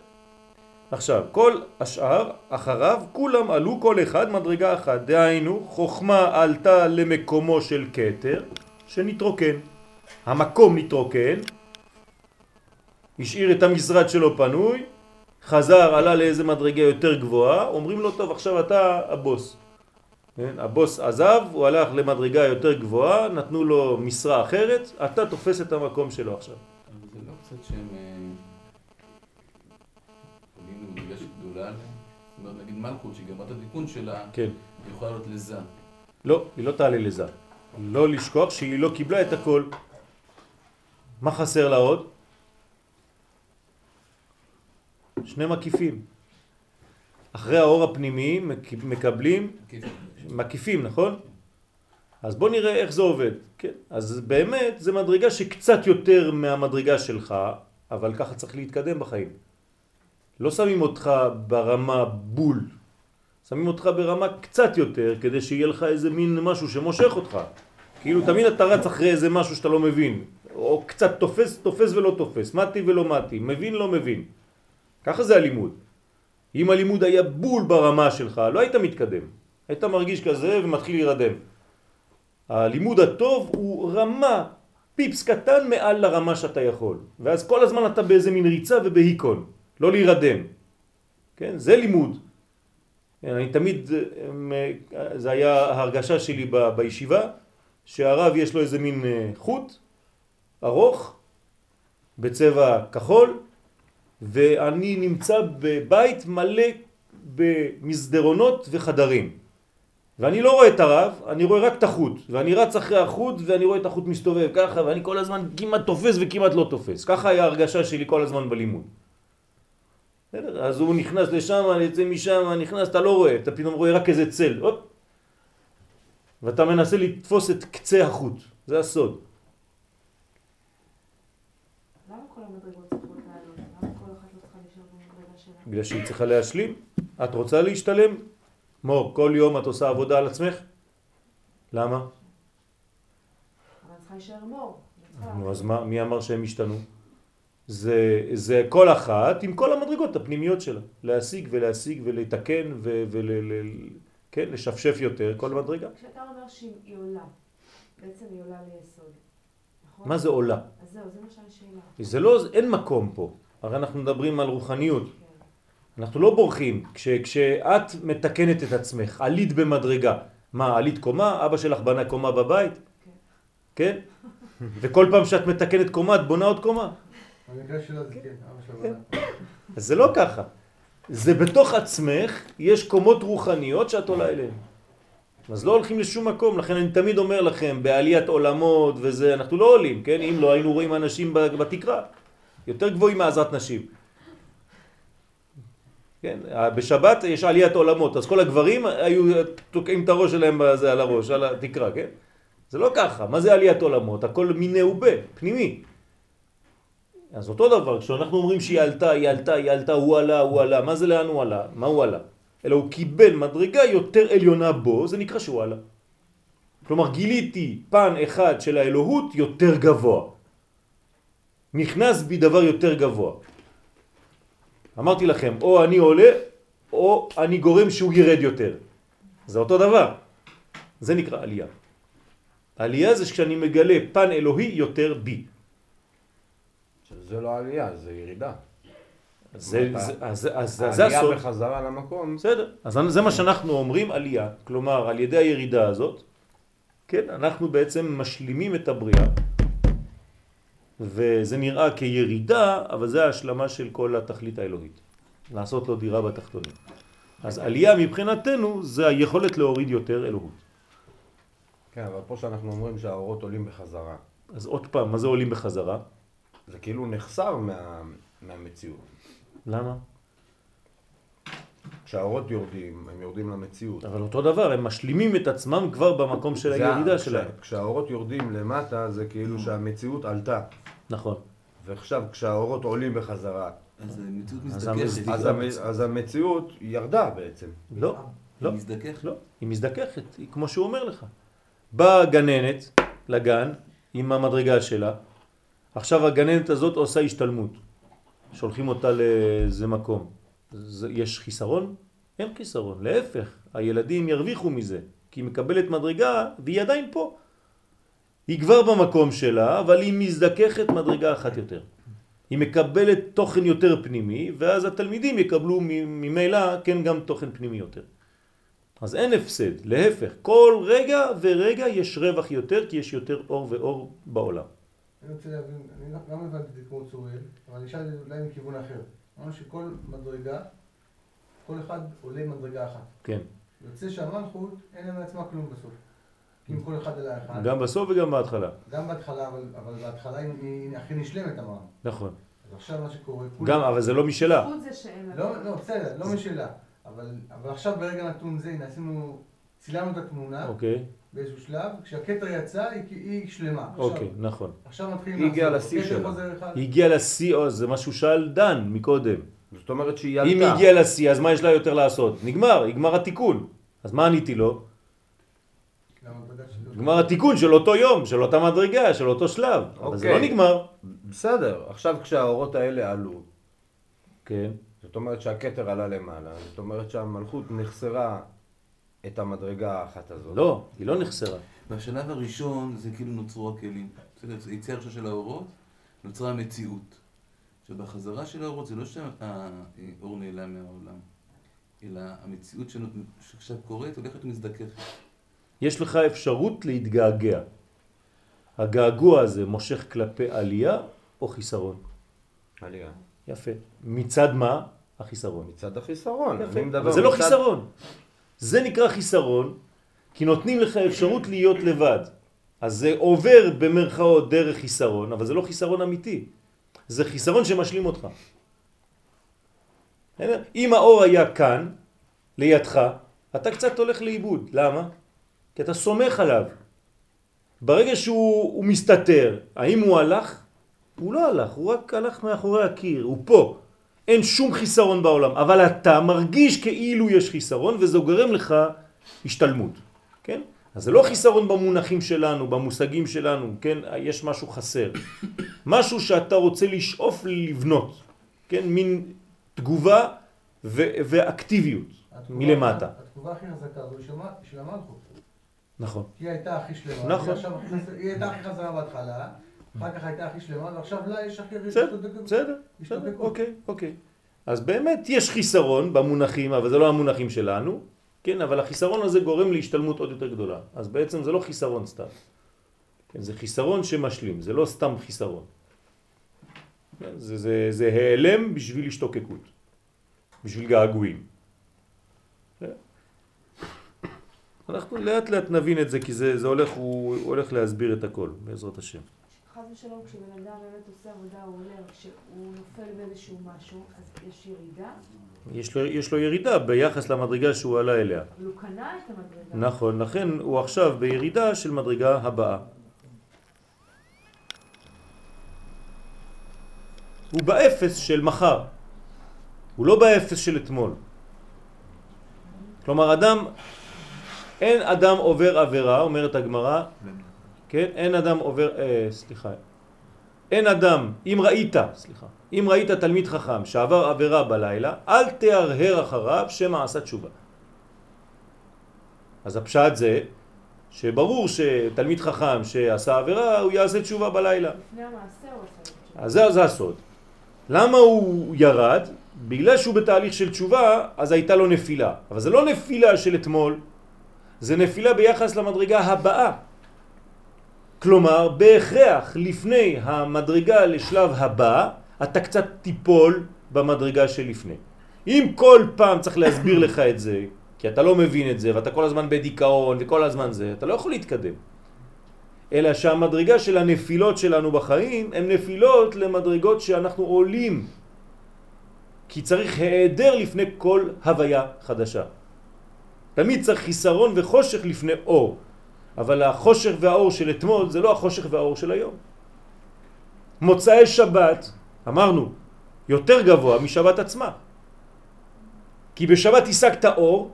עכשיו, כל השאר אחריו, כולם עלו כל אחד מדרגה אחת. דהיינו, חוכמה עלתה למקומו של קטר שנתרוקן. המקום נתרוקן, השאיר את המשרד שלו פנוי, חזר, עלה לאיזה מדרגה יותר גבוהה, אומרים לו, טוב, עכשיו אתה הבוס. כן? הבוס עזב, הוא הלך למדרגה יותר גבוהה, נתנו לו משרה אחרת, אתה תופס את המקום שלו עכשיו. אבל זה לא קצת שהם מלכות, שהיא גמרה את התיקון שלה, כן. יכולה לעלות לזה. לא, היא לא תעלה לזה. לא לשכוח שהיא לא קיבלה את הכל. מה חסר לה עוד? שני מקיפים. אחרי האור הפנימי מק- מקבלים כיף. מקיפים, נכון? אז בוא נראה איך זה עובד. כן. אז באמת זה מדרגה שקצת יותר מהמדרגה שלך, אבל ככה צריך להתקדם בחיים. לא שמים אותך ברמה בול, שמים אותך ברמה קצת יותר, כדי שיהיה לך איזה מין משהו שמושך אותך. כאילו תמיד אתה רץ אחרי איזה משהו שאתה לא מבין, או קצת תופס, תופס ולא תופס, מתי ולא מתי, מבין לא מבין. ככה זה הלימוד. אם הלימוד היה בול ברמה שלך, לא היית מתקדם. היית מרגיש כזה ומתחיל להירדם. הלימוד הטוב הוא רמה, פיפס קטן מעל לרמה שאתה יכול. ואז כל הזמן אתה באיזה מין ריצה ובהיקון, לא להירדם. כן? זה לימוד. כן, אני תמיד, זה היה ההרגשה שלי ב- בישיבה, שהרב יש לו איזה מין אה, חוט ארוך בצבע כחול, ואני נמצא בבית מלא במסדרונות וחדרים. ואני לא רואה את הרב, אני רואה רק את החוט, ואני רץ אחרי החוט ואני רואה את החוט מסתובב ככה, ואני כל הזמן כמעט תופס וכמעט לא תופס. ככה היה ההרגשה שלי כל הזמן בלימוד. בסדר? אז הוא נכנס לשם, אני יוצא משם, נכנס, אתה לא רואה, אתה פתאום רואה רק איזה צל, הופ, ואתה מנסה לתפוס את קצה החוט, זה הסוד. למה כל המדרגות צריכות לעלות? למה כל אחת לא? בגלל שהיא צריכה להשלים. את רוצה להשתלם? מור, כל יום את עושה עבודה על עצמך? למה? אבל צריכה להישאר מור. נו, אז מה, מי אמר שהם השתנו? זה, זה כל אחת עם כל המדרגות הפנימיות שלה. להשיג ולהשיג ולתקן ו... ול, ל, כן, יותר כל מדרגה. כשאתה אומר שהיא עולה, בעצם היא עולה ליסוד, נכון? מה זה עולה? אז זהו, זה מה שאני שאלה. זה לא, אין מקום פה. הרי אנחנו מדברים על רוחניות. כן. אנחנו לא בורחים. כש, כשאת מתקנת את עצמך, עלית במדרגה. מה, עלית קומה? אבא שלך בנה קומה בבית? כן? וכל פעם שאת מתקנת קומה, את בונה עוד קומה. כן, בנה. אז זה לא ככה. זה בתוך עצמך, יש קומות רוחניות שאת עולה אליהן. אז לא הולכים לשום מקום, לכן אני תמיד אומר לכם, בעליית עולמות וזה, אנחנו לא עולים, כן? אם לא היינו רואים אנשים בתקרה, יותר גבוהים מעזרת נשים. כן? בשבת יש עליית עולמות, אז כל הגברים היו תוקעים את הראש שלהם בזה, על הראש, על התקרה, כן? זה לא ככה, מה זה עליית עולמות? הכל מיני ובה, פנימי. אז אותו דבר, כשאנחנו אומרים שהיא עלתה, היא עלתה, היא עלתה, הוא עלה, הוא עלה, מה זה לאן הוא עלה? מה הוא עלה? אלא הוא קיבל מדרגה יותר עליונה בו, זה נקרא שהוא עלה. כלומר, גיליתי פן אחד של האלוהות יותר גבוה. נכנס בי דבר יותר גבוה. אמרתי לכם, או אני עולה, או אני גורם שהוא ירד יותר. זה אותו דבר. זה נקרא עלייה. עלייה זה כשאני מגלה פן אלוהי יותר בי. זה לא עלייה, זה ירידה. זה, זה, אז, אז, אז זה הסוד. בחזרה למקום. בסדר. אז זה מה שאנחנו אומרים עלייה. כלומר, על ידי הירידה הזאת, כן, אנחנו בעצם משלימים את הבריאה, וזה נראה כירידה, אבל זה ההשלמה של כל התכלית האלוהית. לעשות לו דירה בתחתונים. אז עלייה מבחינתנו זה היכולת להוריד יותר אלוהות. כן, אבל פה שאנחנו אומרים שהאורות עולים בחזרה, אז עוד פעם, מה זה עולים בחזרה? זה כאילו נחסר מה, מהמציאות. למה? כשהאורות יורדים, הם יורדים למציאות. אבל אותו דבר, הם משלימים את עצמם כבר במקום של הירידה כש- שלהם. כשהאורות יורדים למטה, זה כאילו שהמציאות עלתה. נכון. ועכשיו, כשהאורות עולים בחזרה, אז המציאות מזדככת. אז, המ... אז המציאות ירדה בעצם. לא, לא. היא מזדככת. לא, היא מזדככת, היא כמו שהוא אומר לך. באה גננת לגן עם המדרגה שלה, עכשיו הגננת הזאת עושה השתלמות. שולחים אותה לאיזה מקום. זה, יש חיסרון? אין חיסרון, להפך, הילדים ירוויחו מזה, כי היא מקבלת מדרגה והיא עדיין פה. היא כבר במקום שלה, אבל היא מזדככת מדרגה אחת יותר. היא מקבלת תוכן יותר פנימי, ואז התלמידים יקבלו ממילא כן גם תוכן פנימי יותר. אז אין הפסד, להפך, כל רגע ורגע יש רווח יותר, כי יש יותר אור ואור בעולם. אני רוצה להבין, אני לא- גם הבנתי את זה כמו צוריאל, אבל אני אשאל את זה אולי מכיוון אחר. אמרנו שכל מדרגה, כל אחד עולה מדרגה אחת. כן, יוצא שהמלכות אין לה מעצמה כלום בסוף. אם כל אחד עלה אחד, גם בסוף וגם בהתחלה. גם בהתחלה, אבל, אבל בהתחלה היא, היא הכי נשלמת אמרנו. נכון. אז עכשיו מה שקורה, גם, אבל זה לא משלה. זכות זה שאין. לא, לא, בסדר, לא משלה. אבל, אבל עכשיו ברגע נתון זה, הנה עשינו, צילמנו את התמונה אוקיי, באיזשהו שלב, כשהכתר יצא היא, היא שלמה. עכשיו- אוקיי, נכון. עכשיו מתחילים היא הגיעה. לשיא שלה. היא הגיעה לשיא, או זה מה שהוא שאל דן מקודם. זאת אומרת שהיא אם היא. הגיעה לשיא, אז מה יש לה יותר לעשות? נגמר, נגמר התיקון. אז מה עניתי לו? שלו. נגמר התיקון של אותו יום, של אותה מדרגה, של אותו שלב. אבל זה לא אוקיי. נגמר. בסדר, עכשיו כשהאורות האלה עלו, כן, זאת אומרת שהכתר עלה למעלה, זאת אומרת שהמלכות נחסרה את המדרגה האחת הזאת. לא, היא לא נחסרה. בשלב הראשון זה כאילו נוצרו הכלים. בסדר? זה יציאה ראשונה של האורות, נוצרה המציאות. עכשיו בחזרה של האורות זה לא שהאור נעלם מהעולם, אלא המציאות שעכשיו קורית הולכת ומזדככת. יש לך אפשרות להתגעגע. הגעגוע הזה מושך כלפי עלייה או חיסרון? עלייה. יפה. מצד מה? החיסרון. מצד החיסרון. יפה. אני מדבר אבל זה לא מצד- חיסרון. זה נקרא חיסרון, כי נותנים לך אפשרות להיות לבד. אז זה עובר במרכאות דרך חיסרון, אבל זה לא חיסרון אמיתי. זה חיסרון שמשלים אותך. אם האור היה כאן, לידך, אתה קצת הולך לאיבוד. למה? כי אתה סומך עליו. ברגע שהוא הוא מסתתר, האם הוא הלך? הוא לא הלך, הוא רק הלך מאחורי הקיר, הוא פה. אין שום חיסרון בעולם, אבל אתה מרגיש כאילו יש חיסרון וזה גורם לך השתלמות, כן? אז זה לא חיסרון במונחים שלנו, במושגים שלנו, כן? יש משהו חסר. משהו שאתה רוצה לשאוף לבנות, כן? מין תגובה ו- ואקטיביות התגובה- מלמטה. התגובה הכי חזקה זו של המלכות. נכון. היא הייתה הכי שלמה. נכון. היא עכשיו היא הייתה הכי חזרה בהתחלה, אחר כך הייתה הכי שלמה, ועכשיו לה יש הכי... בסדר. בסדר. אוקיי, אוקיי. אז באמת יש חיסרון במונחים, אבל זה לא המונחים שלנו, כן, אבל החיסרון הזה גורם להשתלמות עוד יותר גדולה. אז בעצם זה לא חיסרון סתם. כן, זה חיסרון שמשלים, זה לא סתם חיסרון. כן, זה, זה, זה העלם בשביל השתוקקות, בשביל געגועים. כן. אנחנו לאט לאט נבין את זה, כי זה, זה הולך, הוא הולך להסביר את הכל, בעזרת השם. חס ושלום, כשבן אדם באמת עושה עבודה, הוא עולה, כשהוא נופל באיזשהו משהו, אז יש ירידה, יש לו, יש לו ירידה ביחס למדרגה שהוא עלה אליה. אבל הוא קנה את המדרגה. נכון, לכן הוא עכשיו בירידה של מדרגה הבאה. הוא באפס של מחר, הוא לא באפס של אתמול. כלומר, אדם, אין אדם עובר עבירה, אומרת הגמרא, כן? אין אדם עובר, אה, סליחה, אין אדם, אם ראית, סליחה, אם ראית תלמיד חכם שעבר עבירה בלילה, אל תהרהר אחריו שמא עשה תשובה. אז הפשט זה שברור שתלמיד חכם שעשה עבירה, הוא יעשה תשובה בלילה. לפני המעשה הוא עושה את זה. אז זה, זה הסוד. למה הוא ירד? בגלל שהוא בתהליך של תשובה, אז הייתה לו נפילה. אבל זה לא נפילה של אתמול, זה נפילה ביחס למדרגה הבאה. כלומר, בהכרח לפני המדרגה לשלב הבא, אתה קצת תיפול במדרגה שלפני. אם כל פעם צריך להסביר לך את זה, כי אתה לא מבין את זה, ואתה כל הזמן בדיכאון וכל הזמן זה, אתה לא יכול להתקדם. אלא שהמדרגה של הנפילות שלנו בחיים הן נפילות למדרגות שאנחנו עולים. כי צריך העדר לפני כל הוויה חדשה. תמיד צריך חיסרון וחושך לפני אור. אבל החושך והאור של אתמול זה לא החושך והאור של היום. מוצאי שבת, אמרנו, יותר גבוה משבת עצמה. כי בשבת השגת אור,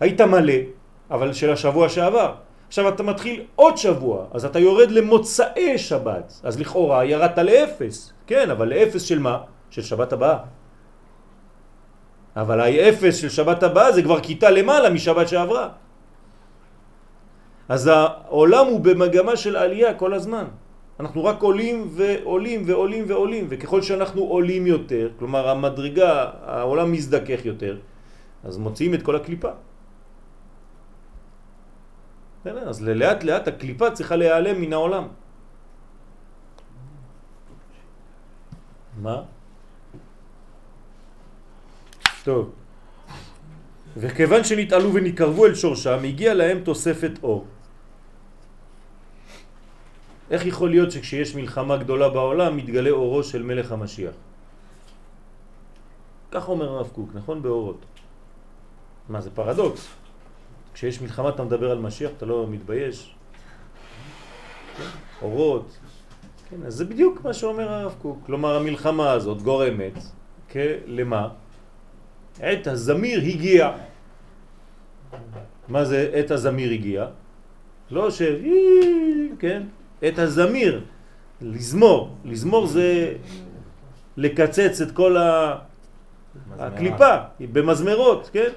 היית מלא, אבל של השבוע שעבר. עכשיו אתה מתחיל עוד שבוע, אז אתה יורד למוצאי שבת. אז לכאורה ירדת לאפס. כן, אבל לאפס של מה? של שבת הבאה. אבל האפס של שבת הבאה זה כבר כיתה למעלה משבת שעברה. אז העולם הוא במגמה של עלייה כל הזמן. אנחנו רק עולים ועולים ועולים ועולים, וככל שאנחנו עולים יותר, כלומר המדרגה, העולם מזדכך יותר, אז מוציאים את כל הקליפה. אז לאט לאט הקליפה צריכה להיעלם מן העולם. מה? טוב. וכיוון שנתעלו ונקרבו אל שורשם, הגיע להם תוספת אור. איך יכול להיות שכשיש מלחמה גדולה בעולם מתגלה אורו של מלך המשיח? כך אומר הרב קוק, נכון? באורות. מה, זה פרדוקס. כשיש מלחמה אתה מדבר על משיח, אתה לא מתבייש. כן? אורות. כן, אז זה בדיוק מה שאומר הרב קוק. כלומר, המלחמה הזאת גורמת, למה? עת הזמיר הגיע. מה זה עת הזמיר הגיע? לא ש... כן? עת הזמיר, לזמור. לזמור זה לקצץ את כל ה... הקליפה, במזמרות, כן?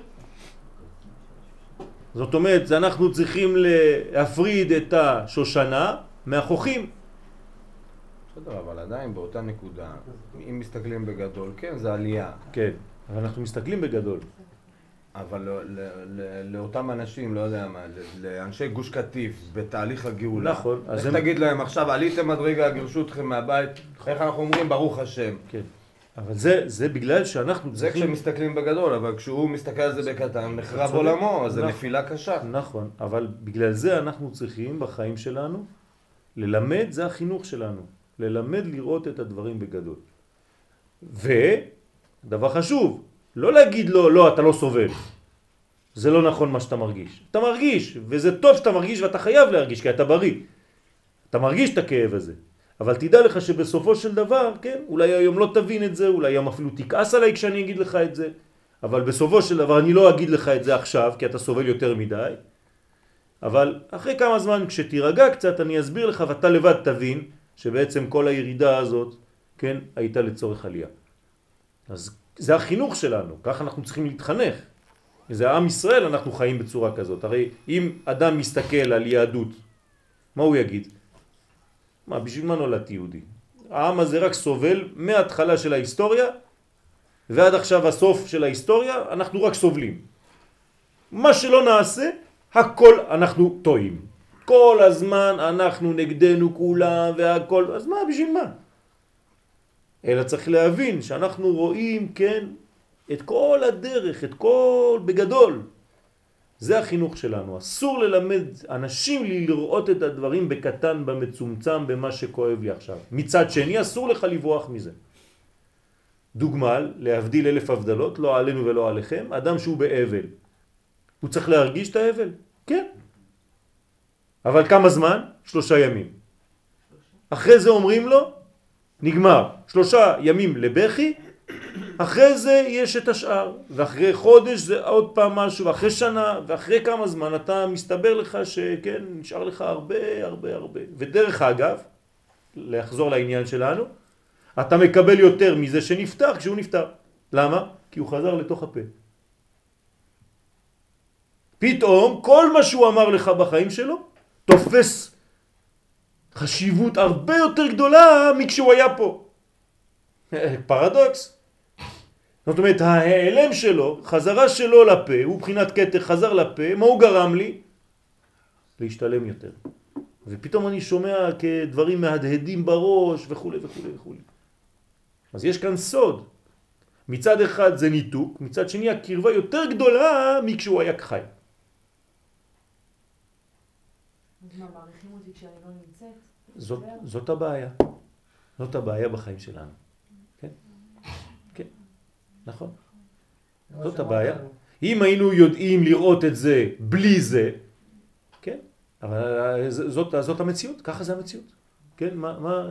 זאת אומרת, אנחנו צריכים להפריד את השושנה מהחוכים. בסדר, אבל עדיין באותה נקודה, אם מסתכלים בגדול, כן, זה עלייה. כן, אבל אנחנו מסתכלים בגדול. אבל לא- ל- ל- לאותם אנשים, לא יודע מה, לאנשי גוש קטיף, בתהליך הגאולה. נכון, אז איך תגיד להם עכשיו, עליתם מדרגה, גירשו אתכם מהבית, איך אנחנו אומרים, ברוך השם. כן. אבל זה, זה בגלל שאנחנו זה כשמסתכלים בגדול, אבל כשהוא מסתכל על זה בקטן, נחרב. עולמו, אז זה נכון. נפילה קשה. נכון, אבל בגלל זה אנחנו צריכים בחיים שלנו ללמד, זה החינוך שלנו, ללמד לראות את הדברים בגדול. ודבר חשוב, לא להגיד לו, לא, אתה לא סובל. זה לא נכון מה שאתה מרגיש. אתה מרגיש, וזה טוב שאתה מרגיש ואתה חייב להרגיש, כי אתה בריא. אתה מרגיש את הכאב הזה. אבל תדע לך שבסופו של דבר, כן, אולי היום לא תבין את זה, אולי היום אפילו תכעס עליי כשאני אגיד לך את זה, אבל בסופו של דבר אני לא אגיד לך את זה עכשיו, כי אתה סובל יותר מדי, אבל אחרי כמה זמן כשתירגע קצת אני אסביר לך ואתה לבד תבין שבעצם כל הירידה הזאת, כן, הייתה לצורך עלייה. אז זה החינוך שלנו, ככה אנחנו צריכים להתחנך. זה עם ישראל אנחנו חיים בצורה כזאת. הרי אם אדם מסתכל על יהדות, מה הוא יגיד? מה, בשביל מה נולדתי יהודי? העם הזה רק סובל מההתחלה של ההיסטוריה ועד עכשיו הסוף של ההיסטוריה, אנחנו רק סובלים. מה שלא נעשה, הכל אנחנו טועים. כל הזמן אנחנו נגדנו כולם והכל, אז מה, בשביל מה? אלא צריך להבין שאנחנו רואים, כן, את כל הדרך, את כל, בגדול. זה החינוך שלנו. אסור ללמד אנשים לראות את הדברים בקטן, במצומצם, במה שכואב לי עכשיו. מצד שני, אסור לך לברוח מזה. דוגמה, להבדיל אלף הבדלות, לא עלינו ולא עליכם, אדם שהוא באבל. הוא צריך להרגיש את האבל? כן. אבל כמה זמן? שלושה ימים. אחרי זה אומרים לו, נגמר. שלושה ימים לבכי, אחרי זה יש את השאר, ואחרי חודש זה עוד פעם משהו, ואחרי שנה, ואחרי כמה זמן אתה מסתבר לך שכן, נשאר לך הרבה הרבה הרבה. ודרך אגב, לחזור לעניין שלנו, אתה מקבל יותר מזה שנפטר כשהוא נפטר. למה? כי הוא חזר לתוך הפה. פתאום כל מה שהוא אמר לך בחיים שלו תופס חשיבות הרבה יותר גדולה מכשהוא היה פה. פרדוקס. זאת אומרת, ההיעלם שלו, חזרה שלו לפה, הוא בחינת קטר חזר לפה, מה הוא גרם לי? להשתלם יותר. ופתאום אני שומע כדברים מהדהדים בראש וכו' וכו' וכו'. אז יש כאן סוד. מצד אחד זה ניתוק, מצד שני הקרבה יותר גדולה מכשהוא היה חי. אז מה, מעריכים אותי כשאני לא נמצאת? זאת, זאת הבעיה. זאת הבעיה בחיים שלנו. כן? כן, נכון. זאת הבעיה. אם היינו יודעים לראות את זה בלי זה, כן, אבל זאת, זאת המציאות, ככה זה המציאות. כן, מה, מה,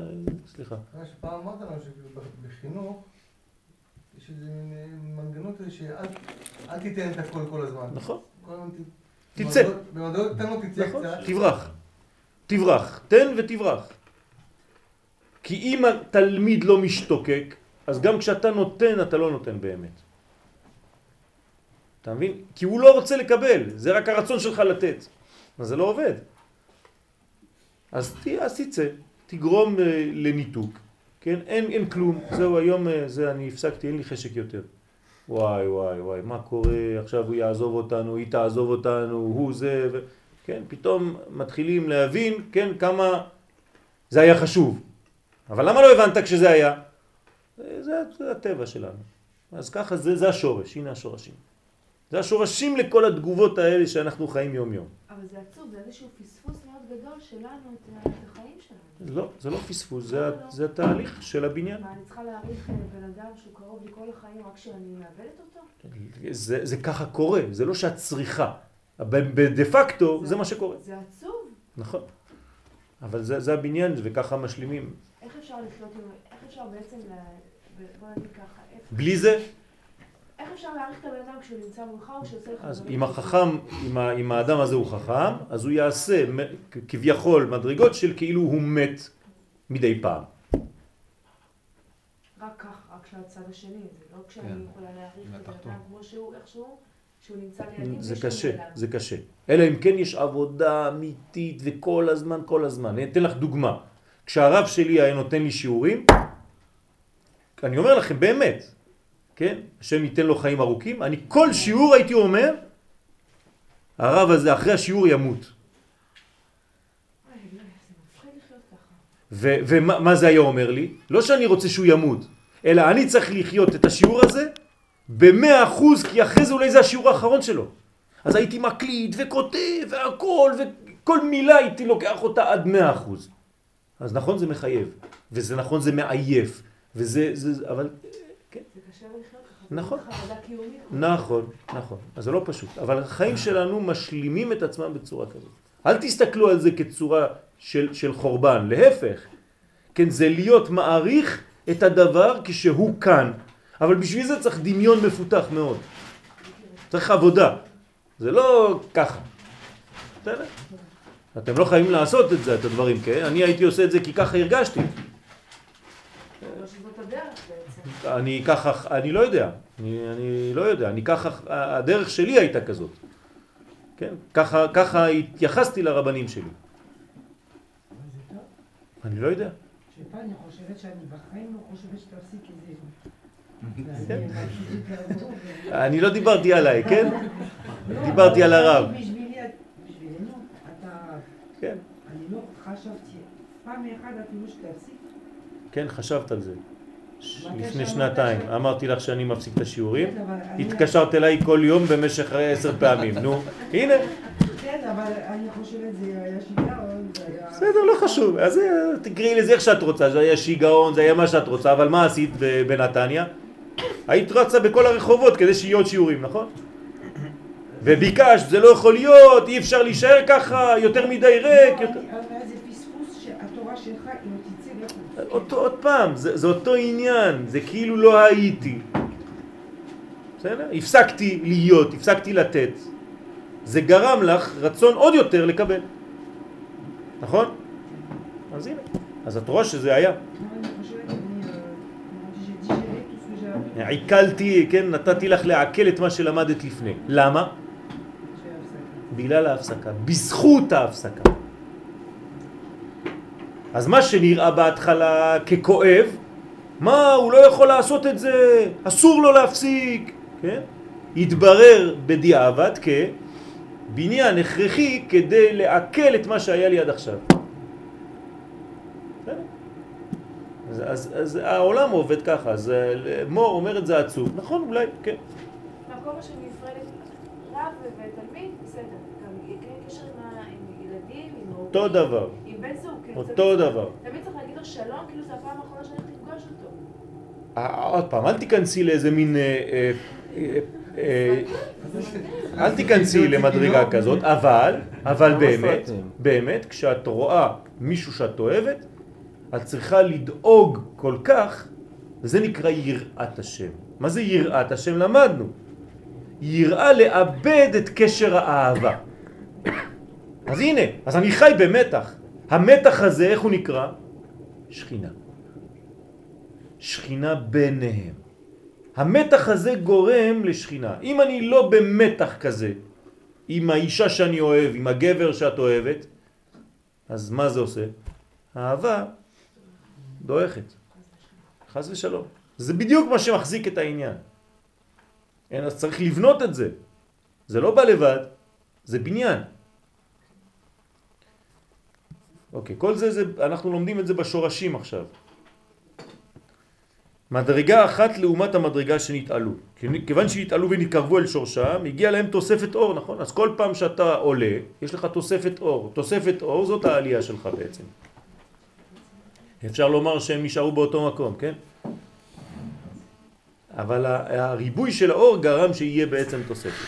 סליחה. פעם אמרת לנו שבחינוך יש איזה מנגנון כזה שאל תיתן את הכל כל הזמן. נכון. כל הזמן תצא. במדעות תן לו תצא נכון, קצת. תברח. תברח. תן ותברח. כי אם התלמיד לא משתוקק, אז גם כשאתה נותן, אתה לא נותן באמת. אתה מבין? כי הוא לא רוצה לקבל, זה רק הרצון שלך לתת. אז זה לא עובד. אז, ת, תצא, תגרום אה, לניתוק, כן? אין, אין כלום, זהו היום, אה, זה אני הפסקתי, אין לי חשק יותר. וואי וואי וואי, מה קורה, עכשיו הוא יעזוב אותנו, היא תעזוב אותנו, הוא זה, ו... כן, פתאום מתחילים להבין, כן, כמה זה היה חשוב. אבל למה לא הבנת כשזה היה? זה, זה הטבע שלנו. אז ככה זה, זה השורש, הנה השורשים. זה השורשים לכל התגובות האלה שאנחנו חיים יום יום. אבל זה עצוב, זה איזשהו פספוס מאוד גדול שלנו את החיים שלנו. לא, זה לא פספוס, זה, ה- זה התהליך של הבניין. מה, אני צריכה להעריך אה, בן אדם שהוא קרוב לי כל החיים רק כשאני מאבדת אותו? זה, זה ככה קורה, זה לא שאת צריכה. בדה פקטו זה מה שקורה. זה עצוב. נכון. אבל זה, זה הבניין וככה משלימים. איך אפשר לחיות עם... איך אפשר בעצם ל... בוא נגיד ככה, איך- בלי זה, איך אפשר להעריך את הבן אדם כשהוא נמצא מולך או שעושה לך... אז אם? החכם, אם, ה, אם האדם הזה הוא חכם, אז הוא יעשה כביכול מדרגות של כאילו הוא מת מדי פעם. רק כך, רק שהצד השני, זה לא כשאני כן. יכולה להעריך את הבן. אדם כמו שהוא, איכשהו, שהוא נמצא לידי. זה קשה. זה קשה. אלא אם כן יש עבודה אמיתית וכל הזמן, כל הזמן. אני אתן לך דוגמה. כשהרב שלי היה נותן לי שיעורים, אני אומר לכם באמת, כן? השם ייתן לו חיים ארוכים, אני כל שיעור הייתי אומר, הרב הזה אחרי השיעור ימות. ומה מה זה היה אומר לי? לא שאני רוצה שהוא ימות, אלא אני צריך לחיות את השיעור הזה במאה אחוז, כי אחרי זה אולי זה השיעור האחרון שלו. אז הייתי מקליט וכותב והכל, וכל מילה הייתי לוקח אותה עד מאה אחוז. אז נכון זה מחייב, וזה נכון זה מעייף, וזה, זה, אבל כן, זה קשה לחיות. נכון. נכון, נכון. אז זה לא פשוט. אבל החיים שלנו משלימים את עצמם בצורה כזאת. אל תסתכלו על זה כצורה של, של חורבן, להפך. כן, זה להיות מעריך את הדבר כשהוא כאן. אבל בשביל זה צריך דמיון מפותח מאוד. צריך עבודה. זה לא ככה. אתם לא חייבים לעשות את זה, את הדברים, כן? אני הייתי עושה את זה כי ככה הרגשתי. אני ככה, אני לא יודע, אני, אני לא יודע, אני ככה, הדרך שלי הייתה כזאת, כן? ככה, ככה התייחסתי לרבנים שלי. אני לא יודע. שפה אני חושבת שאני בחיים לא חושבת שתפסיק את זה. כן. אני לא דיברתי עליי, כן? לא, דיברתי על הרב. כן. אני לא חשבתי פעם אחת אפילו שתפסיק. כן, חשבת על זה. לפני שנתיים. אמרתי לך שאני מפסיק את השיעורים. כן, התקשרת אליי כל יום במשך עשר פעמים, נו. הנה, כן, אבל אני חושבת זה היה שיגעון. בסדר, לא חשוב. אז אה, תקראי לזה איך שאת רוצה. זה היה שיגעון, זה היה מה שאת רוצה, אבל מה עשית בנתניה? היית רצה בכל הרחובות כדי שיהיו עוד שיעורים, נכון? וביקשת, זה לא יכול להיות, אי אפשר להישאר ככה, יותר מדי ריק. יותר... אני- אבל זה פספוס שהתורה שלך היא לא. אותו, עוד פעם, זה, זה אותו עניין, זה כאילו לא הייתי. בסדר? הפסקתי להיות, הפסקתי לתת. זה גרם לך רצון עוד יותר לקבל. נכון? אז הנה. אז את רואה שזה היה. עיכלתי, כן? נתתי לך לעכל את מה שלמדת לפני. למה? בגלל ההפסקה. בזכות ההפסקה. אז מה שנראה בהתחלה ככואב, מה, הוא לא יכול לעשות את זה, אסור לו להפסיק, כן? יתברר בדיעבד כבניין הכרחי כדי לעכל את מה שהיה לי עד עכשיו. בסדר? אז, אז, אז העולם עובד ככה, אז מור אומר את זה עצוב, נכון אולי, כן. מהכובע של נפרדת רב ותלמיד, בסדר. גם יקרה קשר עם ה- עם ילדים, עם ההורים. אותו דבר. עם בן זוג. כאילו, אותו תמיד צריך- דבר. תמיד צריך להגיד לו שלום, כאילו זה הפעם האחרונה שאני הולכת לפגוש אותו. אה, עוד פעם, אל תיכנסי לאיזה מין... אה, אה, אל תיכנסי למדרגה כזאת, אבל, אבל באמת, באמת, כשאת רואה מישהו שאת אוהבת, את צריכה לדאוג כל כך, וזה נקרא יראת השם. מה זה יראת השם? למדנו. יראה לאבד את קשר האהבה. אז הנה, אז אני חי במתח. המתח הזה, איך הוא נקרא? שכינה. שכינה ביניהם. המתח הזה גורם לשכינה. אם אני לא במתח כזה עם האישה שאני אוהב, עם הגבר שאת אוהבת, אז מה זה עושה? האהבה דועכת. חס ושלום. זה בדיוק מה שמחזיק את העניין. אין, אז צריך לבנות את זה. זה לא בא לבד, זה בניין. אוקיי, כל זה, זה, אנחנו לומדים את זה בשורשים עכשיו. מדרגה אחת לעומת המדרגה שנתעלו. כיוון שהתעלו ונתקרבו אל שורשם, הגיע להם תוספת אור, נכון? אז כל פעם שאתה עולה, יש לך תוספת אור. תוספת אור זאת העלייה שלך בעצם. אפשר לומר שהם נשארו באותו מקום, כן? אבל הריבוי של האור גרם שיהיה בעצם תוספת.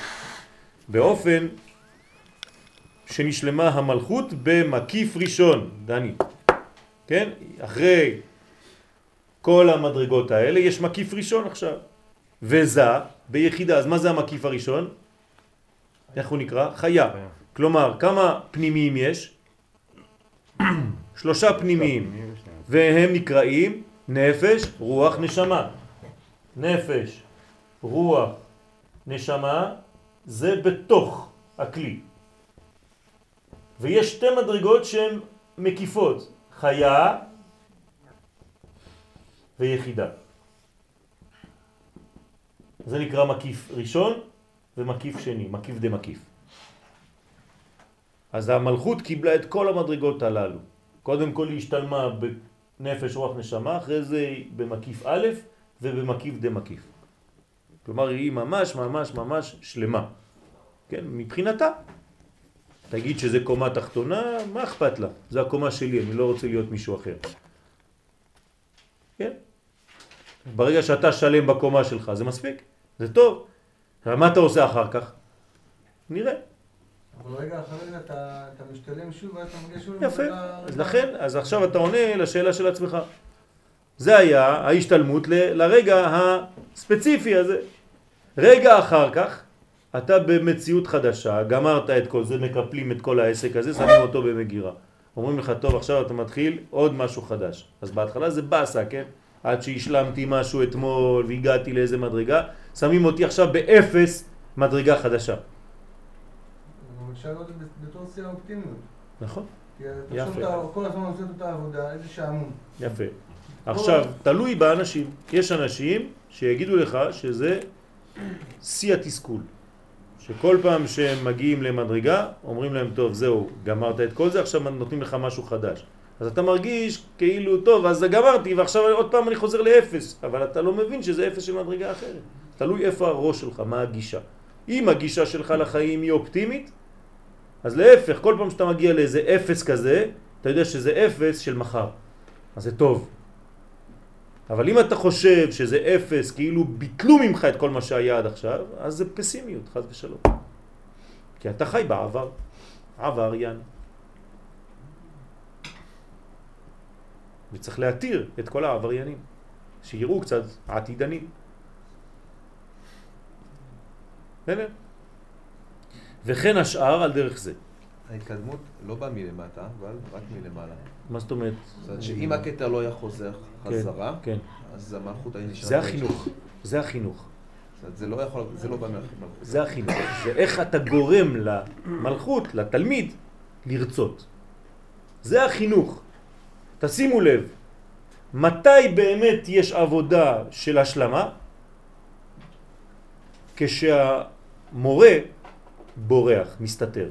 באופן שנשלמה המלכות במקיף ראשון, דני, כן? אחרי כל המדרגות האלה יש מקיף ראשון עכשיו, וזה ביחידה. אז מה זה המקיף הראשון? איך הוא נקרא? חיה. כלומר, כמה פנימיים יש? שלושה פנימיים, והם נקראים נפש, רוח, נשמה. נפש, רוח, נשמה, זה בתוך הכלי. ויש שתי מדרגות שהן מקיפות, חיה ויחידה. זה נקרא מקיף ראשון ומקיף שני, מקיף דה מקיף. אז המלכות קיבלה את כל המדרגות הללו. קודם כל היא השתלמה בנפש רוח נשמה, אחרי זה במקיף א' ובמקיף דה מקיף. כלומר היא ממש ממש ממש שלמה. כן, מבחינתה. תגיד שזה קומה תחתונה, מה אכפת לה? זה הקומה שלי, אני לא רוצה להיות מישהו אחר. כן? ברגע שאתה שלם בקומה שלך, זה מספיק, זה טוב. מה אתה עושה אחר כך? נראה. אבל רגע אחרי זה אתה אתה משתלם שוב ואתה מגיע שוב יפה. אז לכן, אז עכשיו אתה עונה לשאלה של עצמך. זה היה ההשתלמות ל- לרגע הספציפי הזה. רגע אחר כך, אתה במציאות חדשה, גמרת את כל זה, מקפלים את כל העסק הזה, שמים אותו במגירה. אומרים לך, טוב, עכשיו אתה מתחיל עוד משהו חדש. אז בהתחלה זה באסה, כן? עד שהשלמתי משהו אתמול והגעתי לאיזה מדרגה, שמים אותי עכשיו באפס מדרגה חדשה. אבל את זה בתור שיא האופטימיות. נכון? כי אתה כל הזמן עושה את אותה עבודה, איזה שעמום. יפה. עכשיו, תלוי באנשים. יש אנשים שיגידו לך שזה שיא התסכול. שכל פעם שהם מגיעים למדרגה, אומרים להם, טוב, זהו, גמרת את כל זה, עכשיו נותנים לך משהו חדש. אז אתה מרגיש כאילו, טוב, אז גמרתי, ועכשיו עוד פעם אני חוזר לאפס. אבל אתה לא מבין שזה אפס של מדרגה אחרת. תלוי איפה הראש שלך, מה הגישה. אם הגישה שלך לחיים היא אופטימית, אז להפך, כל פעם שאתה מגיע לאיזה אפס כזה, אתה יודע שזה אפס של מחר. אז זה טוב. אבל אם אתה חושב שזה אפס, כאילו ביטלו ממך את כל מה שהיה עד עכשיו, אז זה פסימיות, חז ושלום. כי אתה חי בעבר, עבריין. וצריך להתיר את כל העבריינים, שיראו קצת עתידנים. בסדר? וכן השאר על דרך זה. ההתקדמות לא באה מלמטה, אבל רק מלמעלה. מה זאת אומרת? זאת אומרת שאם הקטע לא היה חוזר חזרה, כן. אז המלכות היה נשארת... זה החינוך, זה החינוך. זה לא יכול, זה לא בא מהמלכות. זה החינוך. זה איך אתה גורם למלכות, לתלמיד, לרצות. זה החינוך. תשימו לב, מתי באמת יש עבודה של השלמה? כשהמורה בורח, מסתתר.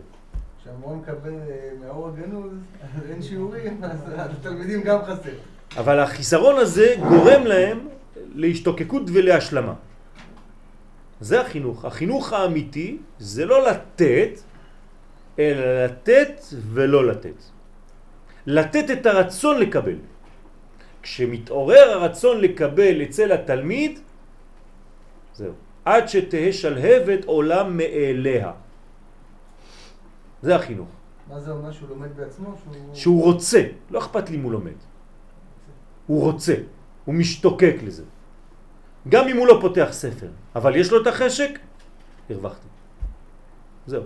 כשהמורה מקבל אה, מהאור הגנוז, אין שיעורים, אז התלמידים גם חסר. אבל החיסרון הזה גורם להם להשתוקקות ולהשלמה. זה החינוך. החינוך האמיתי זה לא לתת, אלא לתת ולא לתת. לתת את הרצון לקבל. כשמתעורר הרצון לקבל אצל התלמיד, זהו. עד שתהא שלהבת עולם מאליה. זה החינוך. מה זה אומר שהוא לומד בעצמו? שהוא... שהוא רוצה, לא אכפת לי אם הוא לומד. הוא רוצה, הוא משתוקק לזה. גם אם הוא לא פותח ספר, אבל יש לו את החשק, הרווחתי. זהו.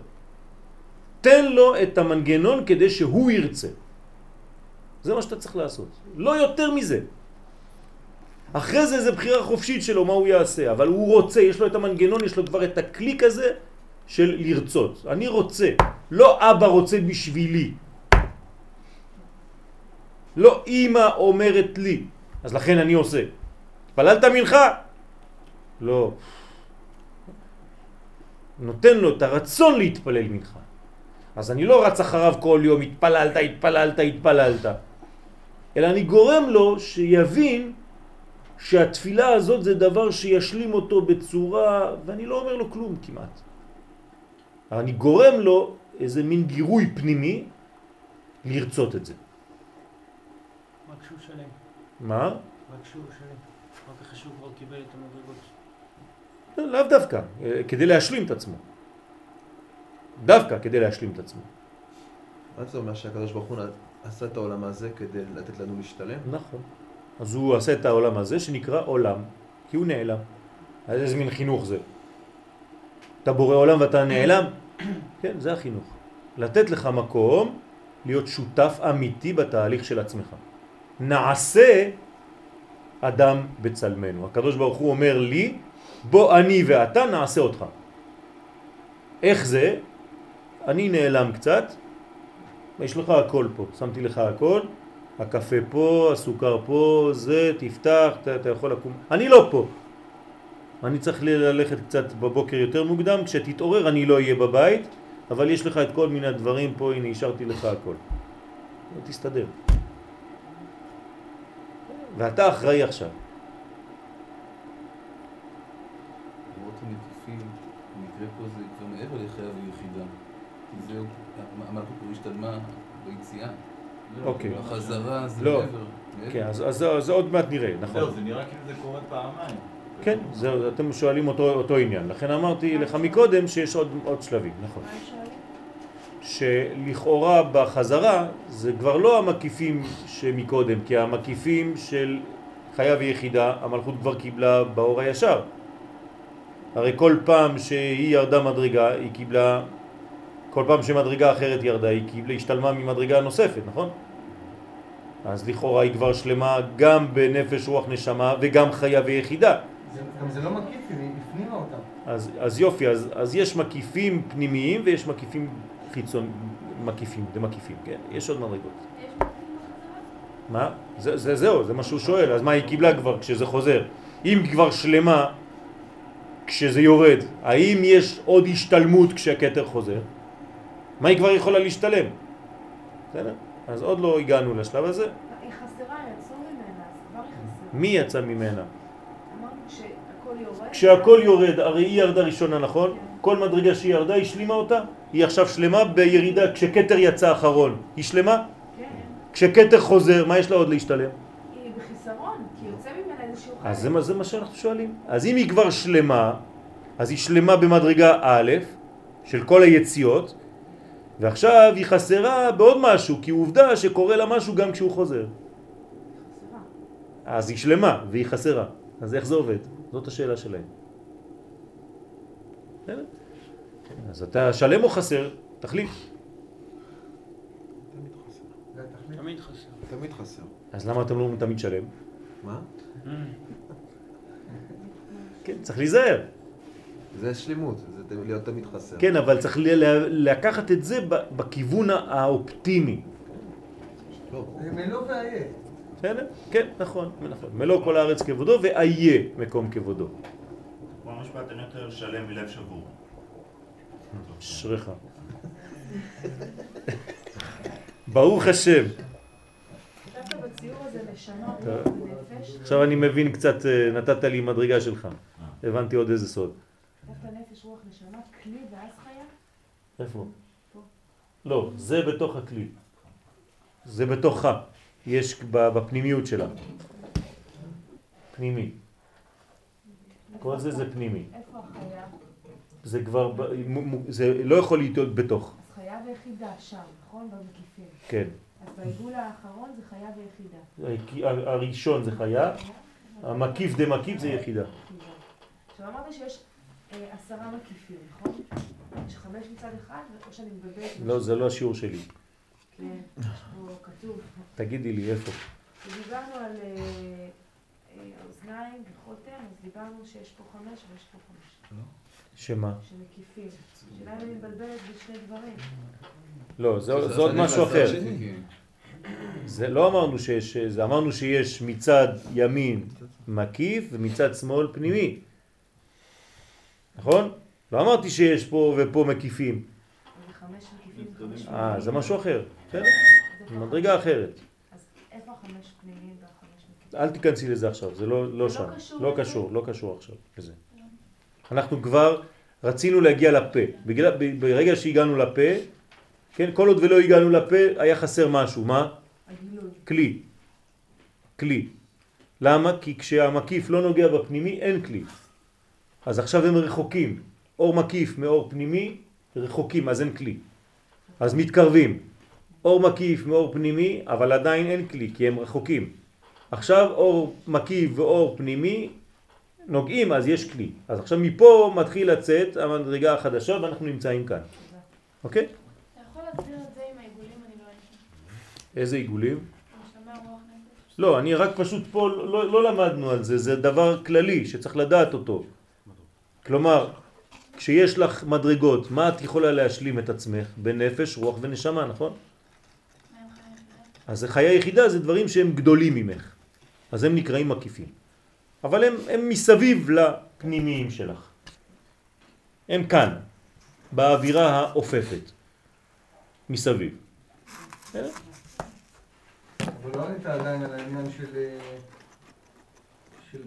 תן לו את המנגנון כדי שהוא ירצה. זה מה שאתה צריך לעשות. לא יותר מזה. אחרי זה זה בחירה חופשית שלו מה הוא יעשה, אבל הוא רוצה, יש לו את המנגנון, יש לו כבר את הקליק הזה של לרצות. אני רוצה, לא אבא רוצה בשבילי. לא אמא אומרת לי, אז לכן אני עושה. התפללת מנחה? לא. נותן לו את הרצון להתפלל מנחה. אז אני לא רץ אחריו כל יום, התפללת, התפללת, התפללת. אלא אני גורם לו שיבין שהתפילה הזאת זה דבר שישלים אותו בצורה, ואני לא אומר לו כלום כמעט. אני גורם לו איזה מין גירוי פנימי לרצות את זה. רק כשהוא שלם. מה? רק כשהוא שלם. רק אחרי שהוא כבר קיבל את המדרגות. לא, לאו דווקא, אה, כדי להשלים את עצמו. דווקא כדי להשלים את עצמו. מה זה אומר שהקדוש ברוך הוא עשה את העולם הזה כדי לתת לנו להשתלם? נכון. אז הוא עשה את העולם הזה שנקרא עולם, כי הוא נעלם. אז איזה מין חינוך זה? אתה בורא עולם ואתה נעלם? כן, זה החינוך. לתת לך מקום להיות שותף אמיתי בתהליך של עצמך. נעשה אדם בצלמנו. הקדוש ברוך הוא אומר לי, בוא אני ואתה נעשה אותך. איך זה? אני נעלם קצת, יש לך הכל פה, שמתי לך הכל, הקפה פה, הסוכר פה, זה, תפתח, אתה, אתה יכול לקום. אני לא פה. אני צריך ללכת קצת בבוקר יותר מוקדם, כשתתעורר אני לא אהיה בבית, אבל יש לך את כל מיני דברים פה, הנה השארתי לך הכל. תסתדר. ואתה אחראי עכשיו. למרות הנטיפים, המקרה פה זה כבר מעבר לחייו ויחידה. כי זה, המלכות פה השתלמה ביציאה. אוקיי. החזרה זה לא. מעבר. כן, אז, אז, אז עוד מעט נראה, נכון. זהו, זה נראה כאילו זה קורה פעמיים. כן, זה, אתם שואלים אותו, אותו עניין. לכן אמרתי לך מקודם שיש עוד, עוד שלבים, נכון. שלכאורה בחזרה זה כבר לא המקיפים שמקודם, כי המקיפים של חיה ויחידה המלכות כבר קיבלה באור הישר. הרי כל פעם שהיא ירדה מדרגה, היא קיבלה, כל פעם שמדרגה אחרת ירדה, היא קיבלה, השתלמה ממדרגה נוספת, נכון? אז לכאורה היא כבר שלמה גם בנפש רוח נשמה וגם חיה ויחידה. זה, גם זה לא מקיף, היא הפנימה אותם. אז, אז יופי, אז, אז יש מקיפים פנימיים ויש מקיפים חיצון, מקיפים, זה מקיפים, כן? יש עוד מדרגות. מה? זה, זה זהו, זה מה שהוא שואל, אז מה היא קיבלה כבר כשזה חוזר? אם היא כבר שלמה כשזה יורד, האם יש עוד השתלמות כשהכתר חוזר? מה היא כבר יכולה להשתלם? בסדר? אז עוד לא הגענו לשלב הזה. היא חסרה, יצאו ממנה, אז כבר היא חסרה. מי יצא ממנה? יורד. כשהכל יורד, הרי היא ירדה ראשונה, נכון? כל מדרגה שהיא ירדה, היא שלימה אותה? היא עכשיו שלמה בירידה, כשכתר יצא אחרון, היא שלמה? כן, כשכתר חוזר, מה יש לה עוד להשתלם? היא בחיסרון, כי יוצא ממנה איזשהו חלק. אז זה, מה- זה מה שאנחנו שואלים. אז אם היא כבר שלמה, אז היא שלמה במדרגה א' של כל היציאות, ועכשיו היא חסרה בעוד משהו, כי עובדה שקורה לה משהו גם כשהוא חוזר. חסרה. אז היא שלמה והיא חסרה. אז איך זה עובד? זאת השאלה שלהם. אז אתה שלם או חסר? תחליט. תמיד חסר. תמיד חסר. אז למה אתם לא אומרים תמיד שלם? מה? כן, צריך להיזהר. זה שלמות, זה להיות תמיד חסר. כן, אבל צריך לקחת את זה ב- בכיוון האופטימי. לא, זה מלוא ואיה. בסדר? כן, נכון, נכון. מלוא כל הארץ כבודו ואיה מקום כבודו. כמו המשפט אין יותר שלם מלב שבור. אשריך. ברוך השם. עכשיו אני מבין קצת, אה, נתת לי מדרגה שלך. הבנתי עוד איזה סוד. דווקא נפש רוח נשמה, כלי ואז חיה. איפה? פה. לא, זה בתוך הכלי. זה בתוכה. יש בפנימיות שלה. פנימי. כל זה זה פנימי. איפה החיה? זה כבר, זה לא יכול להיות בתוך. אז חיה ויחידה שם, נכון? במקיפים. כן. אז בעיגול האחרון זה חיה ויחידה. הראשון זה חיה, המקיף דה מקיף זה יחידה. יחידה. עכשיו אמרת שיש אה, עשרה מקיפים, נכון? יש חמש מצד אחד, או שאני מבלבלת? לא, זה לא השיעור שלי. כן, כתוב. תגידי לי איפה. כשדיברנו על אה, אה, אוזניים וחותם, אז דיברנו שיש פה חמש ויש פה חמש. שמה? שמקיפים. השאלה אם אני מבלבלת בשני דברים. לא, זה עוד משהו אחר. כן. זה לא אמרנו שיש, זה אמרנו שיש מצד ימין מקיף ומצד שמאל פנימי. נכון? לא אמרתי שיש פה ופה מקיפים. אה. זה משהו אחר. איפה מדרגה אחרת. אז איפה החמש פנימיים והחמש מקיפים? אל תיכנסי לזה עכשיו, זה לא, לא לא שם. קשור לא? קשור, לא קשור עכשיו לזה. אנחנו כבר רצינו להגיע לפה. בגלל, ברגע שהגענו לפה, כן, כל עוד ולא הגענו לפה, היה חסר משהו. מה? כלי. כלי. למה? כי כשהמקיף לא נוגע בפנימי, אין כלי. אז עכשיו הם רחוקים. אור מקיף מאור פנימי, רחוקים, אז אין כלי. אז מתקרבים. אור מקיף מאור פנימי, אבל עדיין אין כלי, כי הם רחוקים. עכשיו אור מקיף ואור פנימי נוגעים, אז יש כלי. אז עכשיו מפה מתחיל לצאת המדרגה החדשה ואנחנו נמצאים כאן. אוקיי? אתה יכול להסביר את זה עם העיגולים? אני לא. איזה עיגולים? לא, אני רק פשוט פה לא, לא למדנו על זה, זה דבר כללי שצריך לדעת אותו. כלומר, כשיש לך מדרגות, מה את יכולה להשלים את עצמך? בנפש, רוח ונשמה, נכון? מה עם חיה יחידה? אז חיי היחידה זה דברים שהם גדולים ממך. אז הם נקראים מקיפים. אבל הם, הם מסביב לפנימיים שלך. הם כאן, באווירה האופפת. מסביב. אבל לא ענית עדיין על העניין של... אה, של...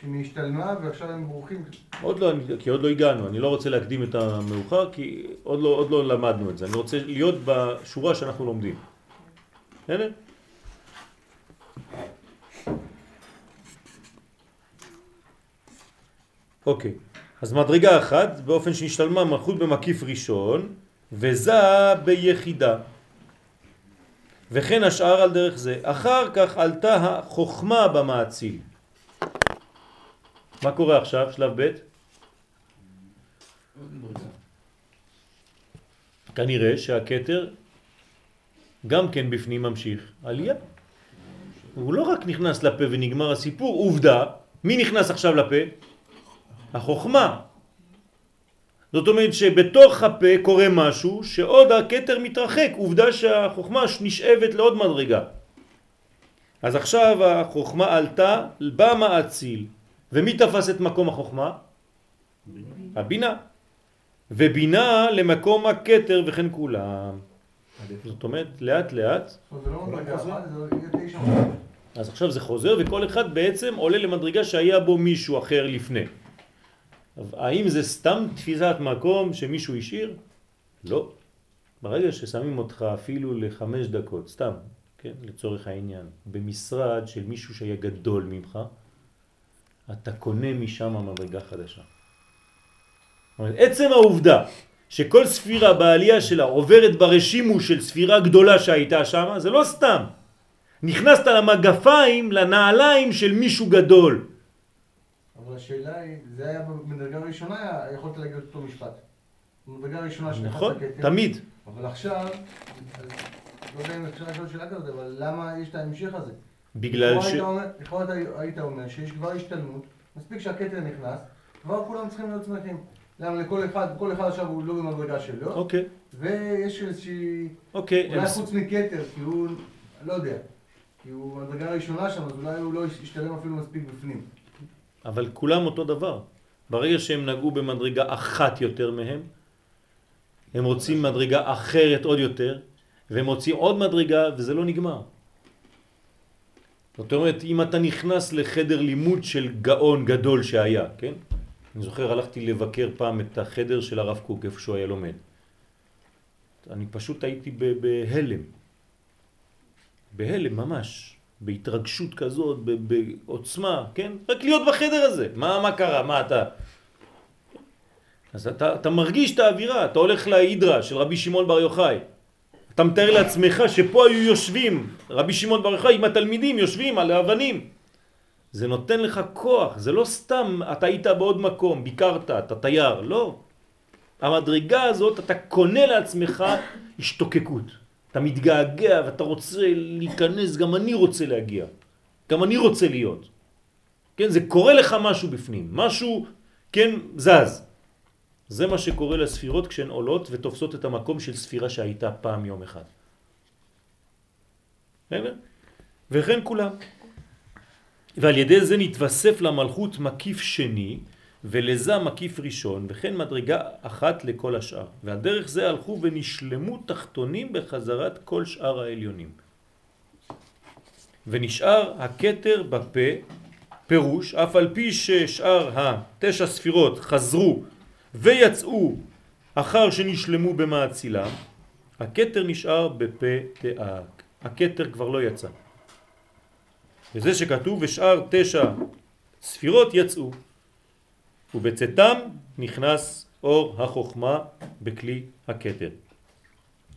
שהיא השתלמה ועכשיו הם ברוכים. עוד לא, כי עוד לא הגענו, אני לא רוצה להקדים את המאוחר כי עוד לא, עוד לא למדנו את זה, אני רוצה להיות בשורה שאנחנו לומדים. בסדר? אוקיי, אז מדרגה אחת באופן שהשתלמה מלכות במקיף ראשון וזה ביחידה. וכן השאר על דרך זה. אחר כך עלתה החוכמה במעציל. מה קורה עכשיו? שלב ב'? כנראה שהכתר גם כן בפנים ממשיך עלייה. הוא לא רק נכנס לפה ונגמר הסיפור, עובדה, מי נכנס עכשיו לפה? החוכמה. זאת אומרת שבתוך הפה קורה משהו שעוד הכתר מתרחק, עובדה שהחוכמה נשאבת לעוד מדרגה. אז עכשיו החוכמה עלתה, בא מאציל, ומי תפס את מקום החוכמה? הבינה. ובינה למקום הכתר וכן כולם. זאת אומרת, לאט לאט. זה לא מדרגות. אז עכשיו זה חוזר וכל אחד בעצם עולה למדרגה שהיה בו מישהו אחר לפני. האם זה סתם תפיסת מקום שמישהו השאיר? לא. ברגע ששמים אותך אפילו לחמש דקות, סתם, כן, לצורך העניין, במשרד של מישהו שהיה גדול ממך, אתה קונה משם מדרגה חדשה. זאת אומרת, עצם העובדה שכל ספירה בעלייה שלה עוברת ברשימו של ספירה גדולה שהייתה שם, זה לא סתם. נכנסת למגפיים, לנעליים של מישהו גדול. אבל השאלה היא, זה היה במדרגה הראשונה, יכולת להגיד אותו משפט. במדרגה הראשונה שנכנסת נכון. תמיד. אבל עכשיו, לא יודע אם אפשר לשאול שאלה כזאת, אבל למה יש את ההמשך הזה? בגלל ש... לכאורה היית אומר שיש כבר השתלמות, מספיק שהכתר נכנס, כבר כולם צריכים להיות שמחים. למה לכל אחד, כל אחד עכשיו הוא לא במדרגה שלו, אוקיי, ויש איזושהי, אוקיי. אולי חוץ מכתר, כי הוא, לא יודע, כי הוא במדרגה הראשונה שם, אז אולי הוא לא ישתלם אפילו מספיק בפנים. אבל כולם אותו דבר. ברגע שהם נגעו במדרגה אחת יותר מהם, הם רוצים מדרגה אחרת עוד יותר, והם רוצים עוד מדרגה וזה לא נגמר. זאת אומרת, אם אתה נכנס לחדר לימוד של גאון גדול שהיה, כן? אני זוכר, הלכתי לבקר פעם את החדר של הרב קוק, איפה שהוא היה לומד. אני פשוט הייתי בהלם. בהלם ממש. בהתרגשות כזאת, בעוצמה, כן? רק להיות בחדר הזה. מה, מה קרה? מה אתה... אז אתה, אתה מרגיש את האווירה, אתה הולך להידרה של רבי שמעון בר יוחאי. אתה מתאר לעצמך שפה היו יושבים, רבי שמעון בר יוחאי עם התלמידים יושבים על האבנים. זה נותן לך כוח, זה לא סתם אתה היית בעוד מקום, ביקרת, אתה תייר, לא. המדרגה הזאת אתה קונה לעצמך השתוקקות. אתה מתגעגע ואתה רוצה להיכנס, גם אני רוצה להגיע. גם אני רוצה להיות. כן, זה קורה לך משהו בפנים, משהו, כן, זז. זה מה שקורה לספירות כשהן עולות ותופסות את המקום של ספירה שהייתה פעם יום אחד. וכן כולם. ועל ידי זה נתווסף למלכות מקיף שני ולזה מקיף ראשון וכן מדרגה אחת לכל השאר. ועל דרך זה הלכו ונשלמו תחתונים בחזרת כל שאר העליונים. ונשאר הכתר בפה פירוש אף על פי ששאר התשע ספירות חזרו ויצאו אחר שנשלמו במאצילם, הכתר נשאר בפה דאק. הכתר כבר לא יצא. וזה שכתוב ושאר תשע ספירות יצאו. ובצאתם נכנס אור החוכמה בכלי הכתר.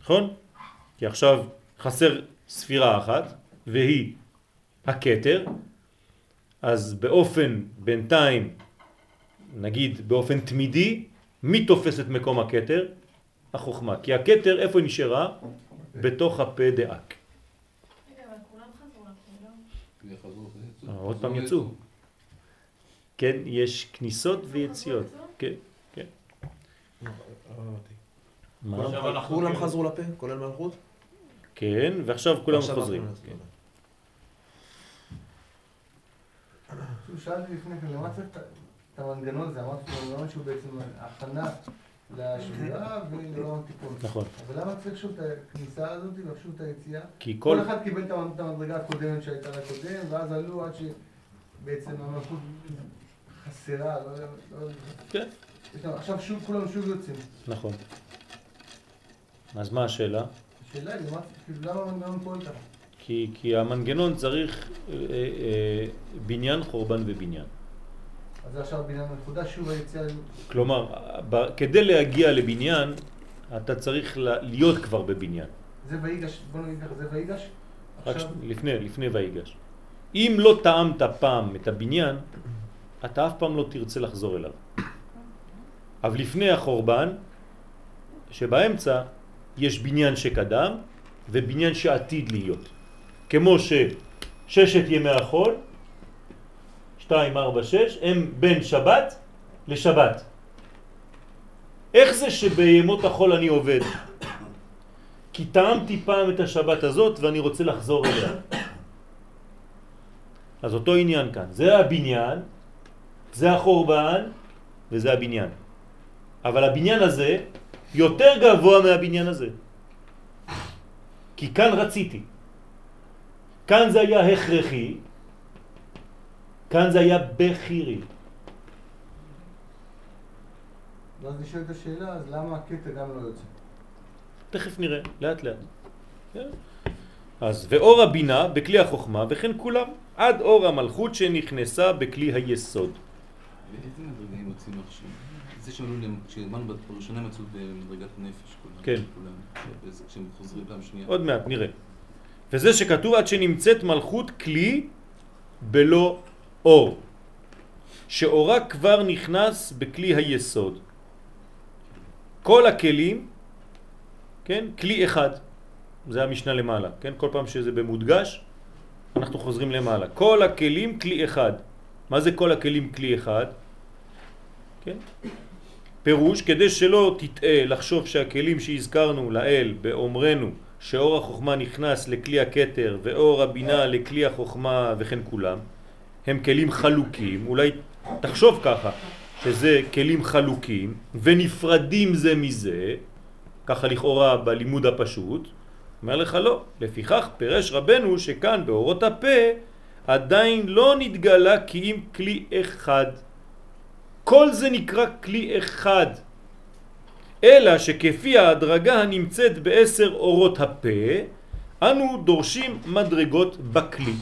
נכון? כי עכשיו חסר ספירה אחת והיא הכתר, אז באופן בינתיים, נגיד באופן תמידי, מי תופס את מקום הכתר? החוכמה. כי הכתר איפה נשארה? בתוך הפה דאק. רגע, אבל כולם חזרו לפה, לא? יחזרו ויצאו. אה, עוד פעם יצאו. כן, יש כניסות ויציאות. כן, כן. מה? כולם- כולם חזרו לפה, כולל מלכות? כן, ועכשיו כולם חוזרים. כן. שוב, שאלתי לפני כן, למה צריך את המנגנון הזה? אמרתי שהוא מנגנון שהוא בעצם הכנה לשבירה ולעולם התיקון. נכון. אבל למה צריך שוב את הכניסה הזאת ושוב את היציאה? כי כל כל... אחד קיבל את המ- את המדרגה הקודמת שהייתה לקודם, ואז עלו עד שבעצם המלכות חסרה, לא יודע, לא. כן. עכשיו שוב, כולם שוב יוצאים. נכון. אז מה השאלה? השאלה היא, למה- המנגנון פועל ככה? כי, המנגנון צריך אה, אה, בניין, חורבן ובניין. אז זה עכשיו בניין מחודש, שוב היציאה... כלומר, כדי להגיע לבניין, אתה צריך להיות כבר בבניין. זה ויגש, בוא נגיד ככה, זה ויגש? עכשיו, לפני, לפני ויגש. אם לא טעמת פעם את הבניין, אתה אף פעם לא תרצה לחזור אליו. אבל לפני החורבן, שבאמצע יש בניין שקדם ובניין שעתיד להיות. כמו שששת ימי החול, 2, 4, 6, הם בין שבת לשבת. איך זה שבימות החול אני עובד? כי טעמתי פעם את השבת הזאת ואני רוצה לחזור אליה. אז אותו עניין כאן, זה הבניין, זה החורבן וזה הבניין. אבל הבניין הזה יותר גבוה מהבניין הזה. כי כאן רציתי. כאן זה היה הכרחי, כאן זה היה בחירי. ואז נשאלת השאלה, אז למה הקטע גם לא יוצא? תכף נראה, לאט לאט. כן? אז ואור הבינה בכלי החוכמה וכן כולם, עד אור המלכות שנכנסה בכלי היסוד. ואיזה מדרגים יוצאים עכשיו? זה שעלו להם, כשאמרנו בראשונה מצאו במדרגת נפש כולם. כן. כשהם חוזרים פעם שנייה. עוד מעט, נראה. וזה שכתוב עד שנמצאת מלכות כלי בלא אור, שאורה כבר נכנס בכלי היסוד. כל הכלים, כן, כלי אחד, זה המשנה למעלה, כן, כל פעם שזה במודגש, אנחנו חוזרים למעלה. כל הכלים כלי אחד. מה זה כל הכלים כלי אחד? כן? פירוש, כדי שלא תטעה לחשוב שהכלים שהזכרנו לאל באומרנו שאור החוכמה נכנס לכלי הכתר ואור הבינה לכלי החוכמה וכן כולם, הם כלים חלוקים, אולי תחשוב ככה, שזה כלים חלוקים ונפרדים זה מזה, ככה לכאורה בלימוד הפשוט, אומר לך לא, לפיכך פירש רבנו שכאן באורות הפה עדיין לא נתגלה כי אם כלי אחד. כל זה נקרא כלי אחד. אלא שכפי ההדרגה הנמצאת בעשר אורות הפה, אנו דורשים מדרגות בכלי.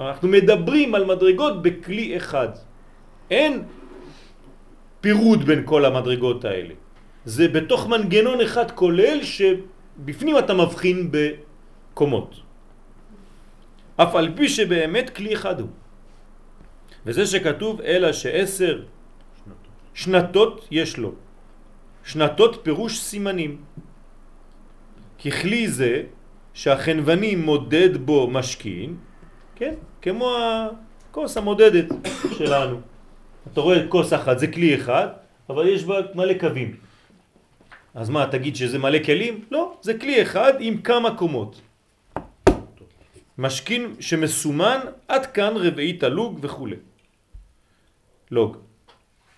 אנחנו מדברים על מדרגות בכלי אחד. אין פירוד בין כל המדרגות האלה. זה בתוך מנגנון אחד כולל שבפנים אתה מבחין בקומות. אף על פי שבאמת כלי אחד הוא. וזה שכתוב אלא שעשר שנתות יש לו. שנתות פירוש סימנים. ככלי זה שהחנווני מודד בו משכין, כן? כמו הכוס המודדת שלנו. אתה רואה כוס אחת, זה כלי אחד, אבל יש בה מלא קווים. אז מה, תגיד שזה מלא כלים? לא, זה כלי אחד עם כמה קומות. משכין שמסומן עד כאן רביעית הלוג וכו'. לוג.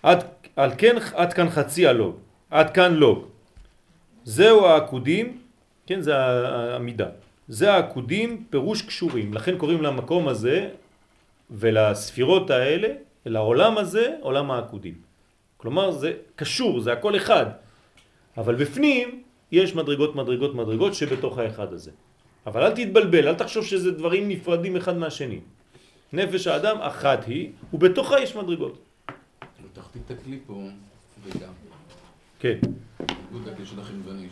עד, על כן עד כאן חצי הלוג. עד כאן לוג. זהו העקודים, כן, זה העמידה. זה העקודים פירוש קשורים. לכן קוראים למקום הזה ולספירות האלה, לעולם הזה, עולם העקודים. כלומר זה קשור, זה הכל אחד. אבל בפנים יש מדרגות מדרגות מדרגות שבתוך האחד הזה. אבל אל תתבלבל, אל תחשוב שזה דברים נפרדים אחד מהשני. נפש האדם אחת היא, ובתוכה יש מדרגות. תחתית הכלי פה, וגם. כן. איגוד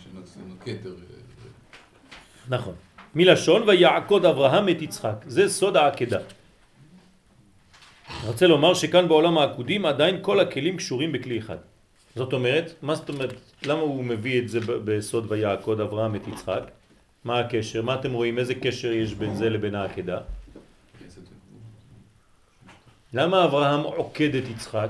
שמקסימו כתר. נכון. מלשון ויעקוד אברהם את יצחק. זה סוד העקדה. אני רוצה לומר שכאן בעולם העקודים עדיין כל הכלים קשורים בכלי אחד. זאת אומרת, מה זאת אומרת, למה הוא מביא את זה בסוד ויעקוד אברהם את יצחק? מה הקשר? מה אתם רואים? איזה קשר יש בין זה לבין העקדה? למה אברהם עוקד את יצחק?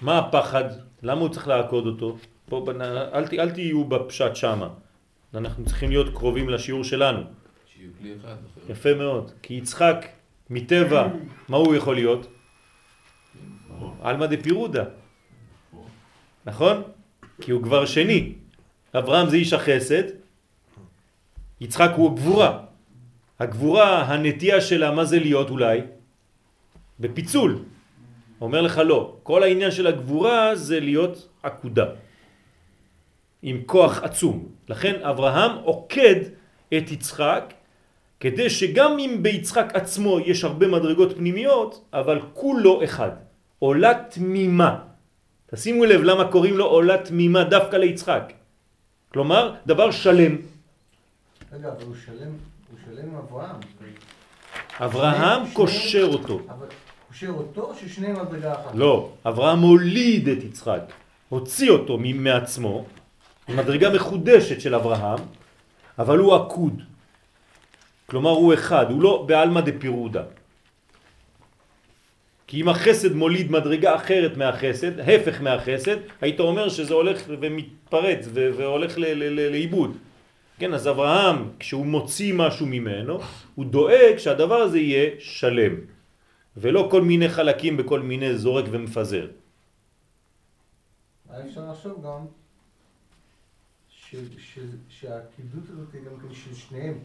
מה הפחד? למה הוא צריך לעקוד אותו? פה, בנ- אל, ת- אל תהיו בפשט שמה. אנחנו צריכים להיות קרובים לשיעור שלנו. שיהיו כלי אחד. יפה מאוד. כי יצחק, מטבע, מה הוא יכול להיות? עלמא דפירודה. נכון? כי הוא כבר שני. אברהם זה איש החסד, יצחק הוא הגבורה. הגבורה, הנטייה שלה, מה זה להיות אולי? בפיצול. אומר לך לא. כל העניין של הגבורה זה להיות עקודה. עם כוח עצום. לכן אברהם עוקד את יצחק כדי שגם אם ביצחק עצמו יש הרבה מדרגות פנימיות, אבל כולו אחד. עולה תמימה. תשימו לב למה קוראים לו עולה תמימה דווקא ליצחק. כלומר, דבר שלם. רגע, אבל הוא שלם, הוא שלם עם אברהם. אברהם קושר אותו. אבל קושר אותו או ששניהם מדרגה אחת? לא, אברהם הוליד את יצחק, הוציא אותו מעצמו, מדרגה מחודשת של אברהם, אבל הוא עקוד. כלומר הוא אחד, הוא לא בעלמא דפירודה. כי אם החסד מוליד מדרגה אחרת מהחסד, הפך מהחסד, היית אומר שזה הולך ומתפרץ והולך לאיבוד. כן, אז אברהם, כשהוא מוציא משהו ממנו, הוא דואג שהדבר הזה יהיה שלם, ולא כל מיני חלקים בכל מיני זורק ומפזר. אפשר לחשוב גם ש- ש- שהקידות הזאת היא גם כן של שניהם.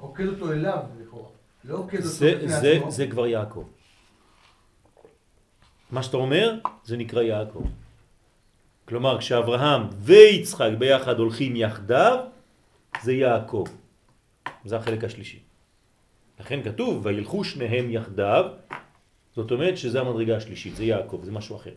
עוקד אותו אליו לכאורה. לא עוקד אותו בפני עצמו. זה כבר יעקב. מה שאתה אומר, זה נקרא יעקב. כלומר, כשאברהם ויצחק ביחד הולכים יחדיו, זה יעקב. זה החלק השלישי. לכן כתוב, וילכו שניהם יחדיו, זאת אומרת שזה המדרגה השלישית, זה יעקב, זה משהו אחר.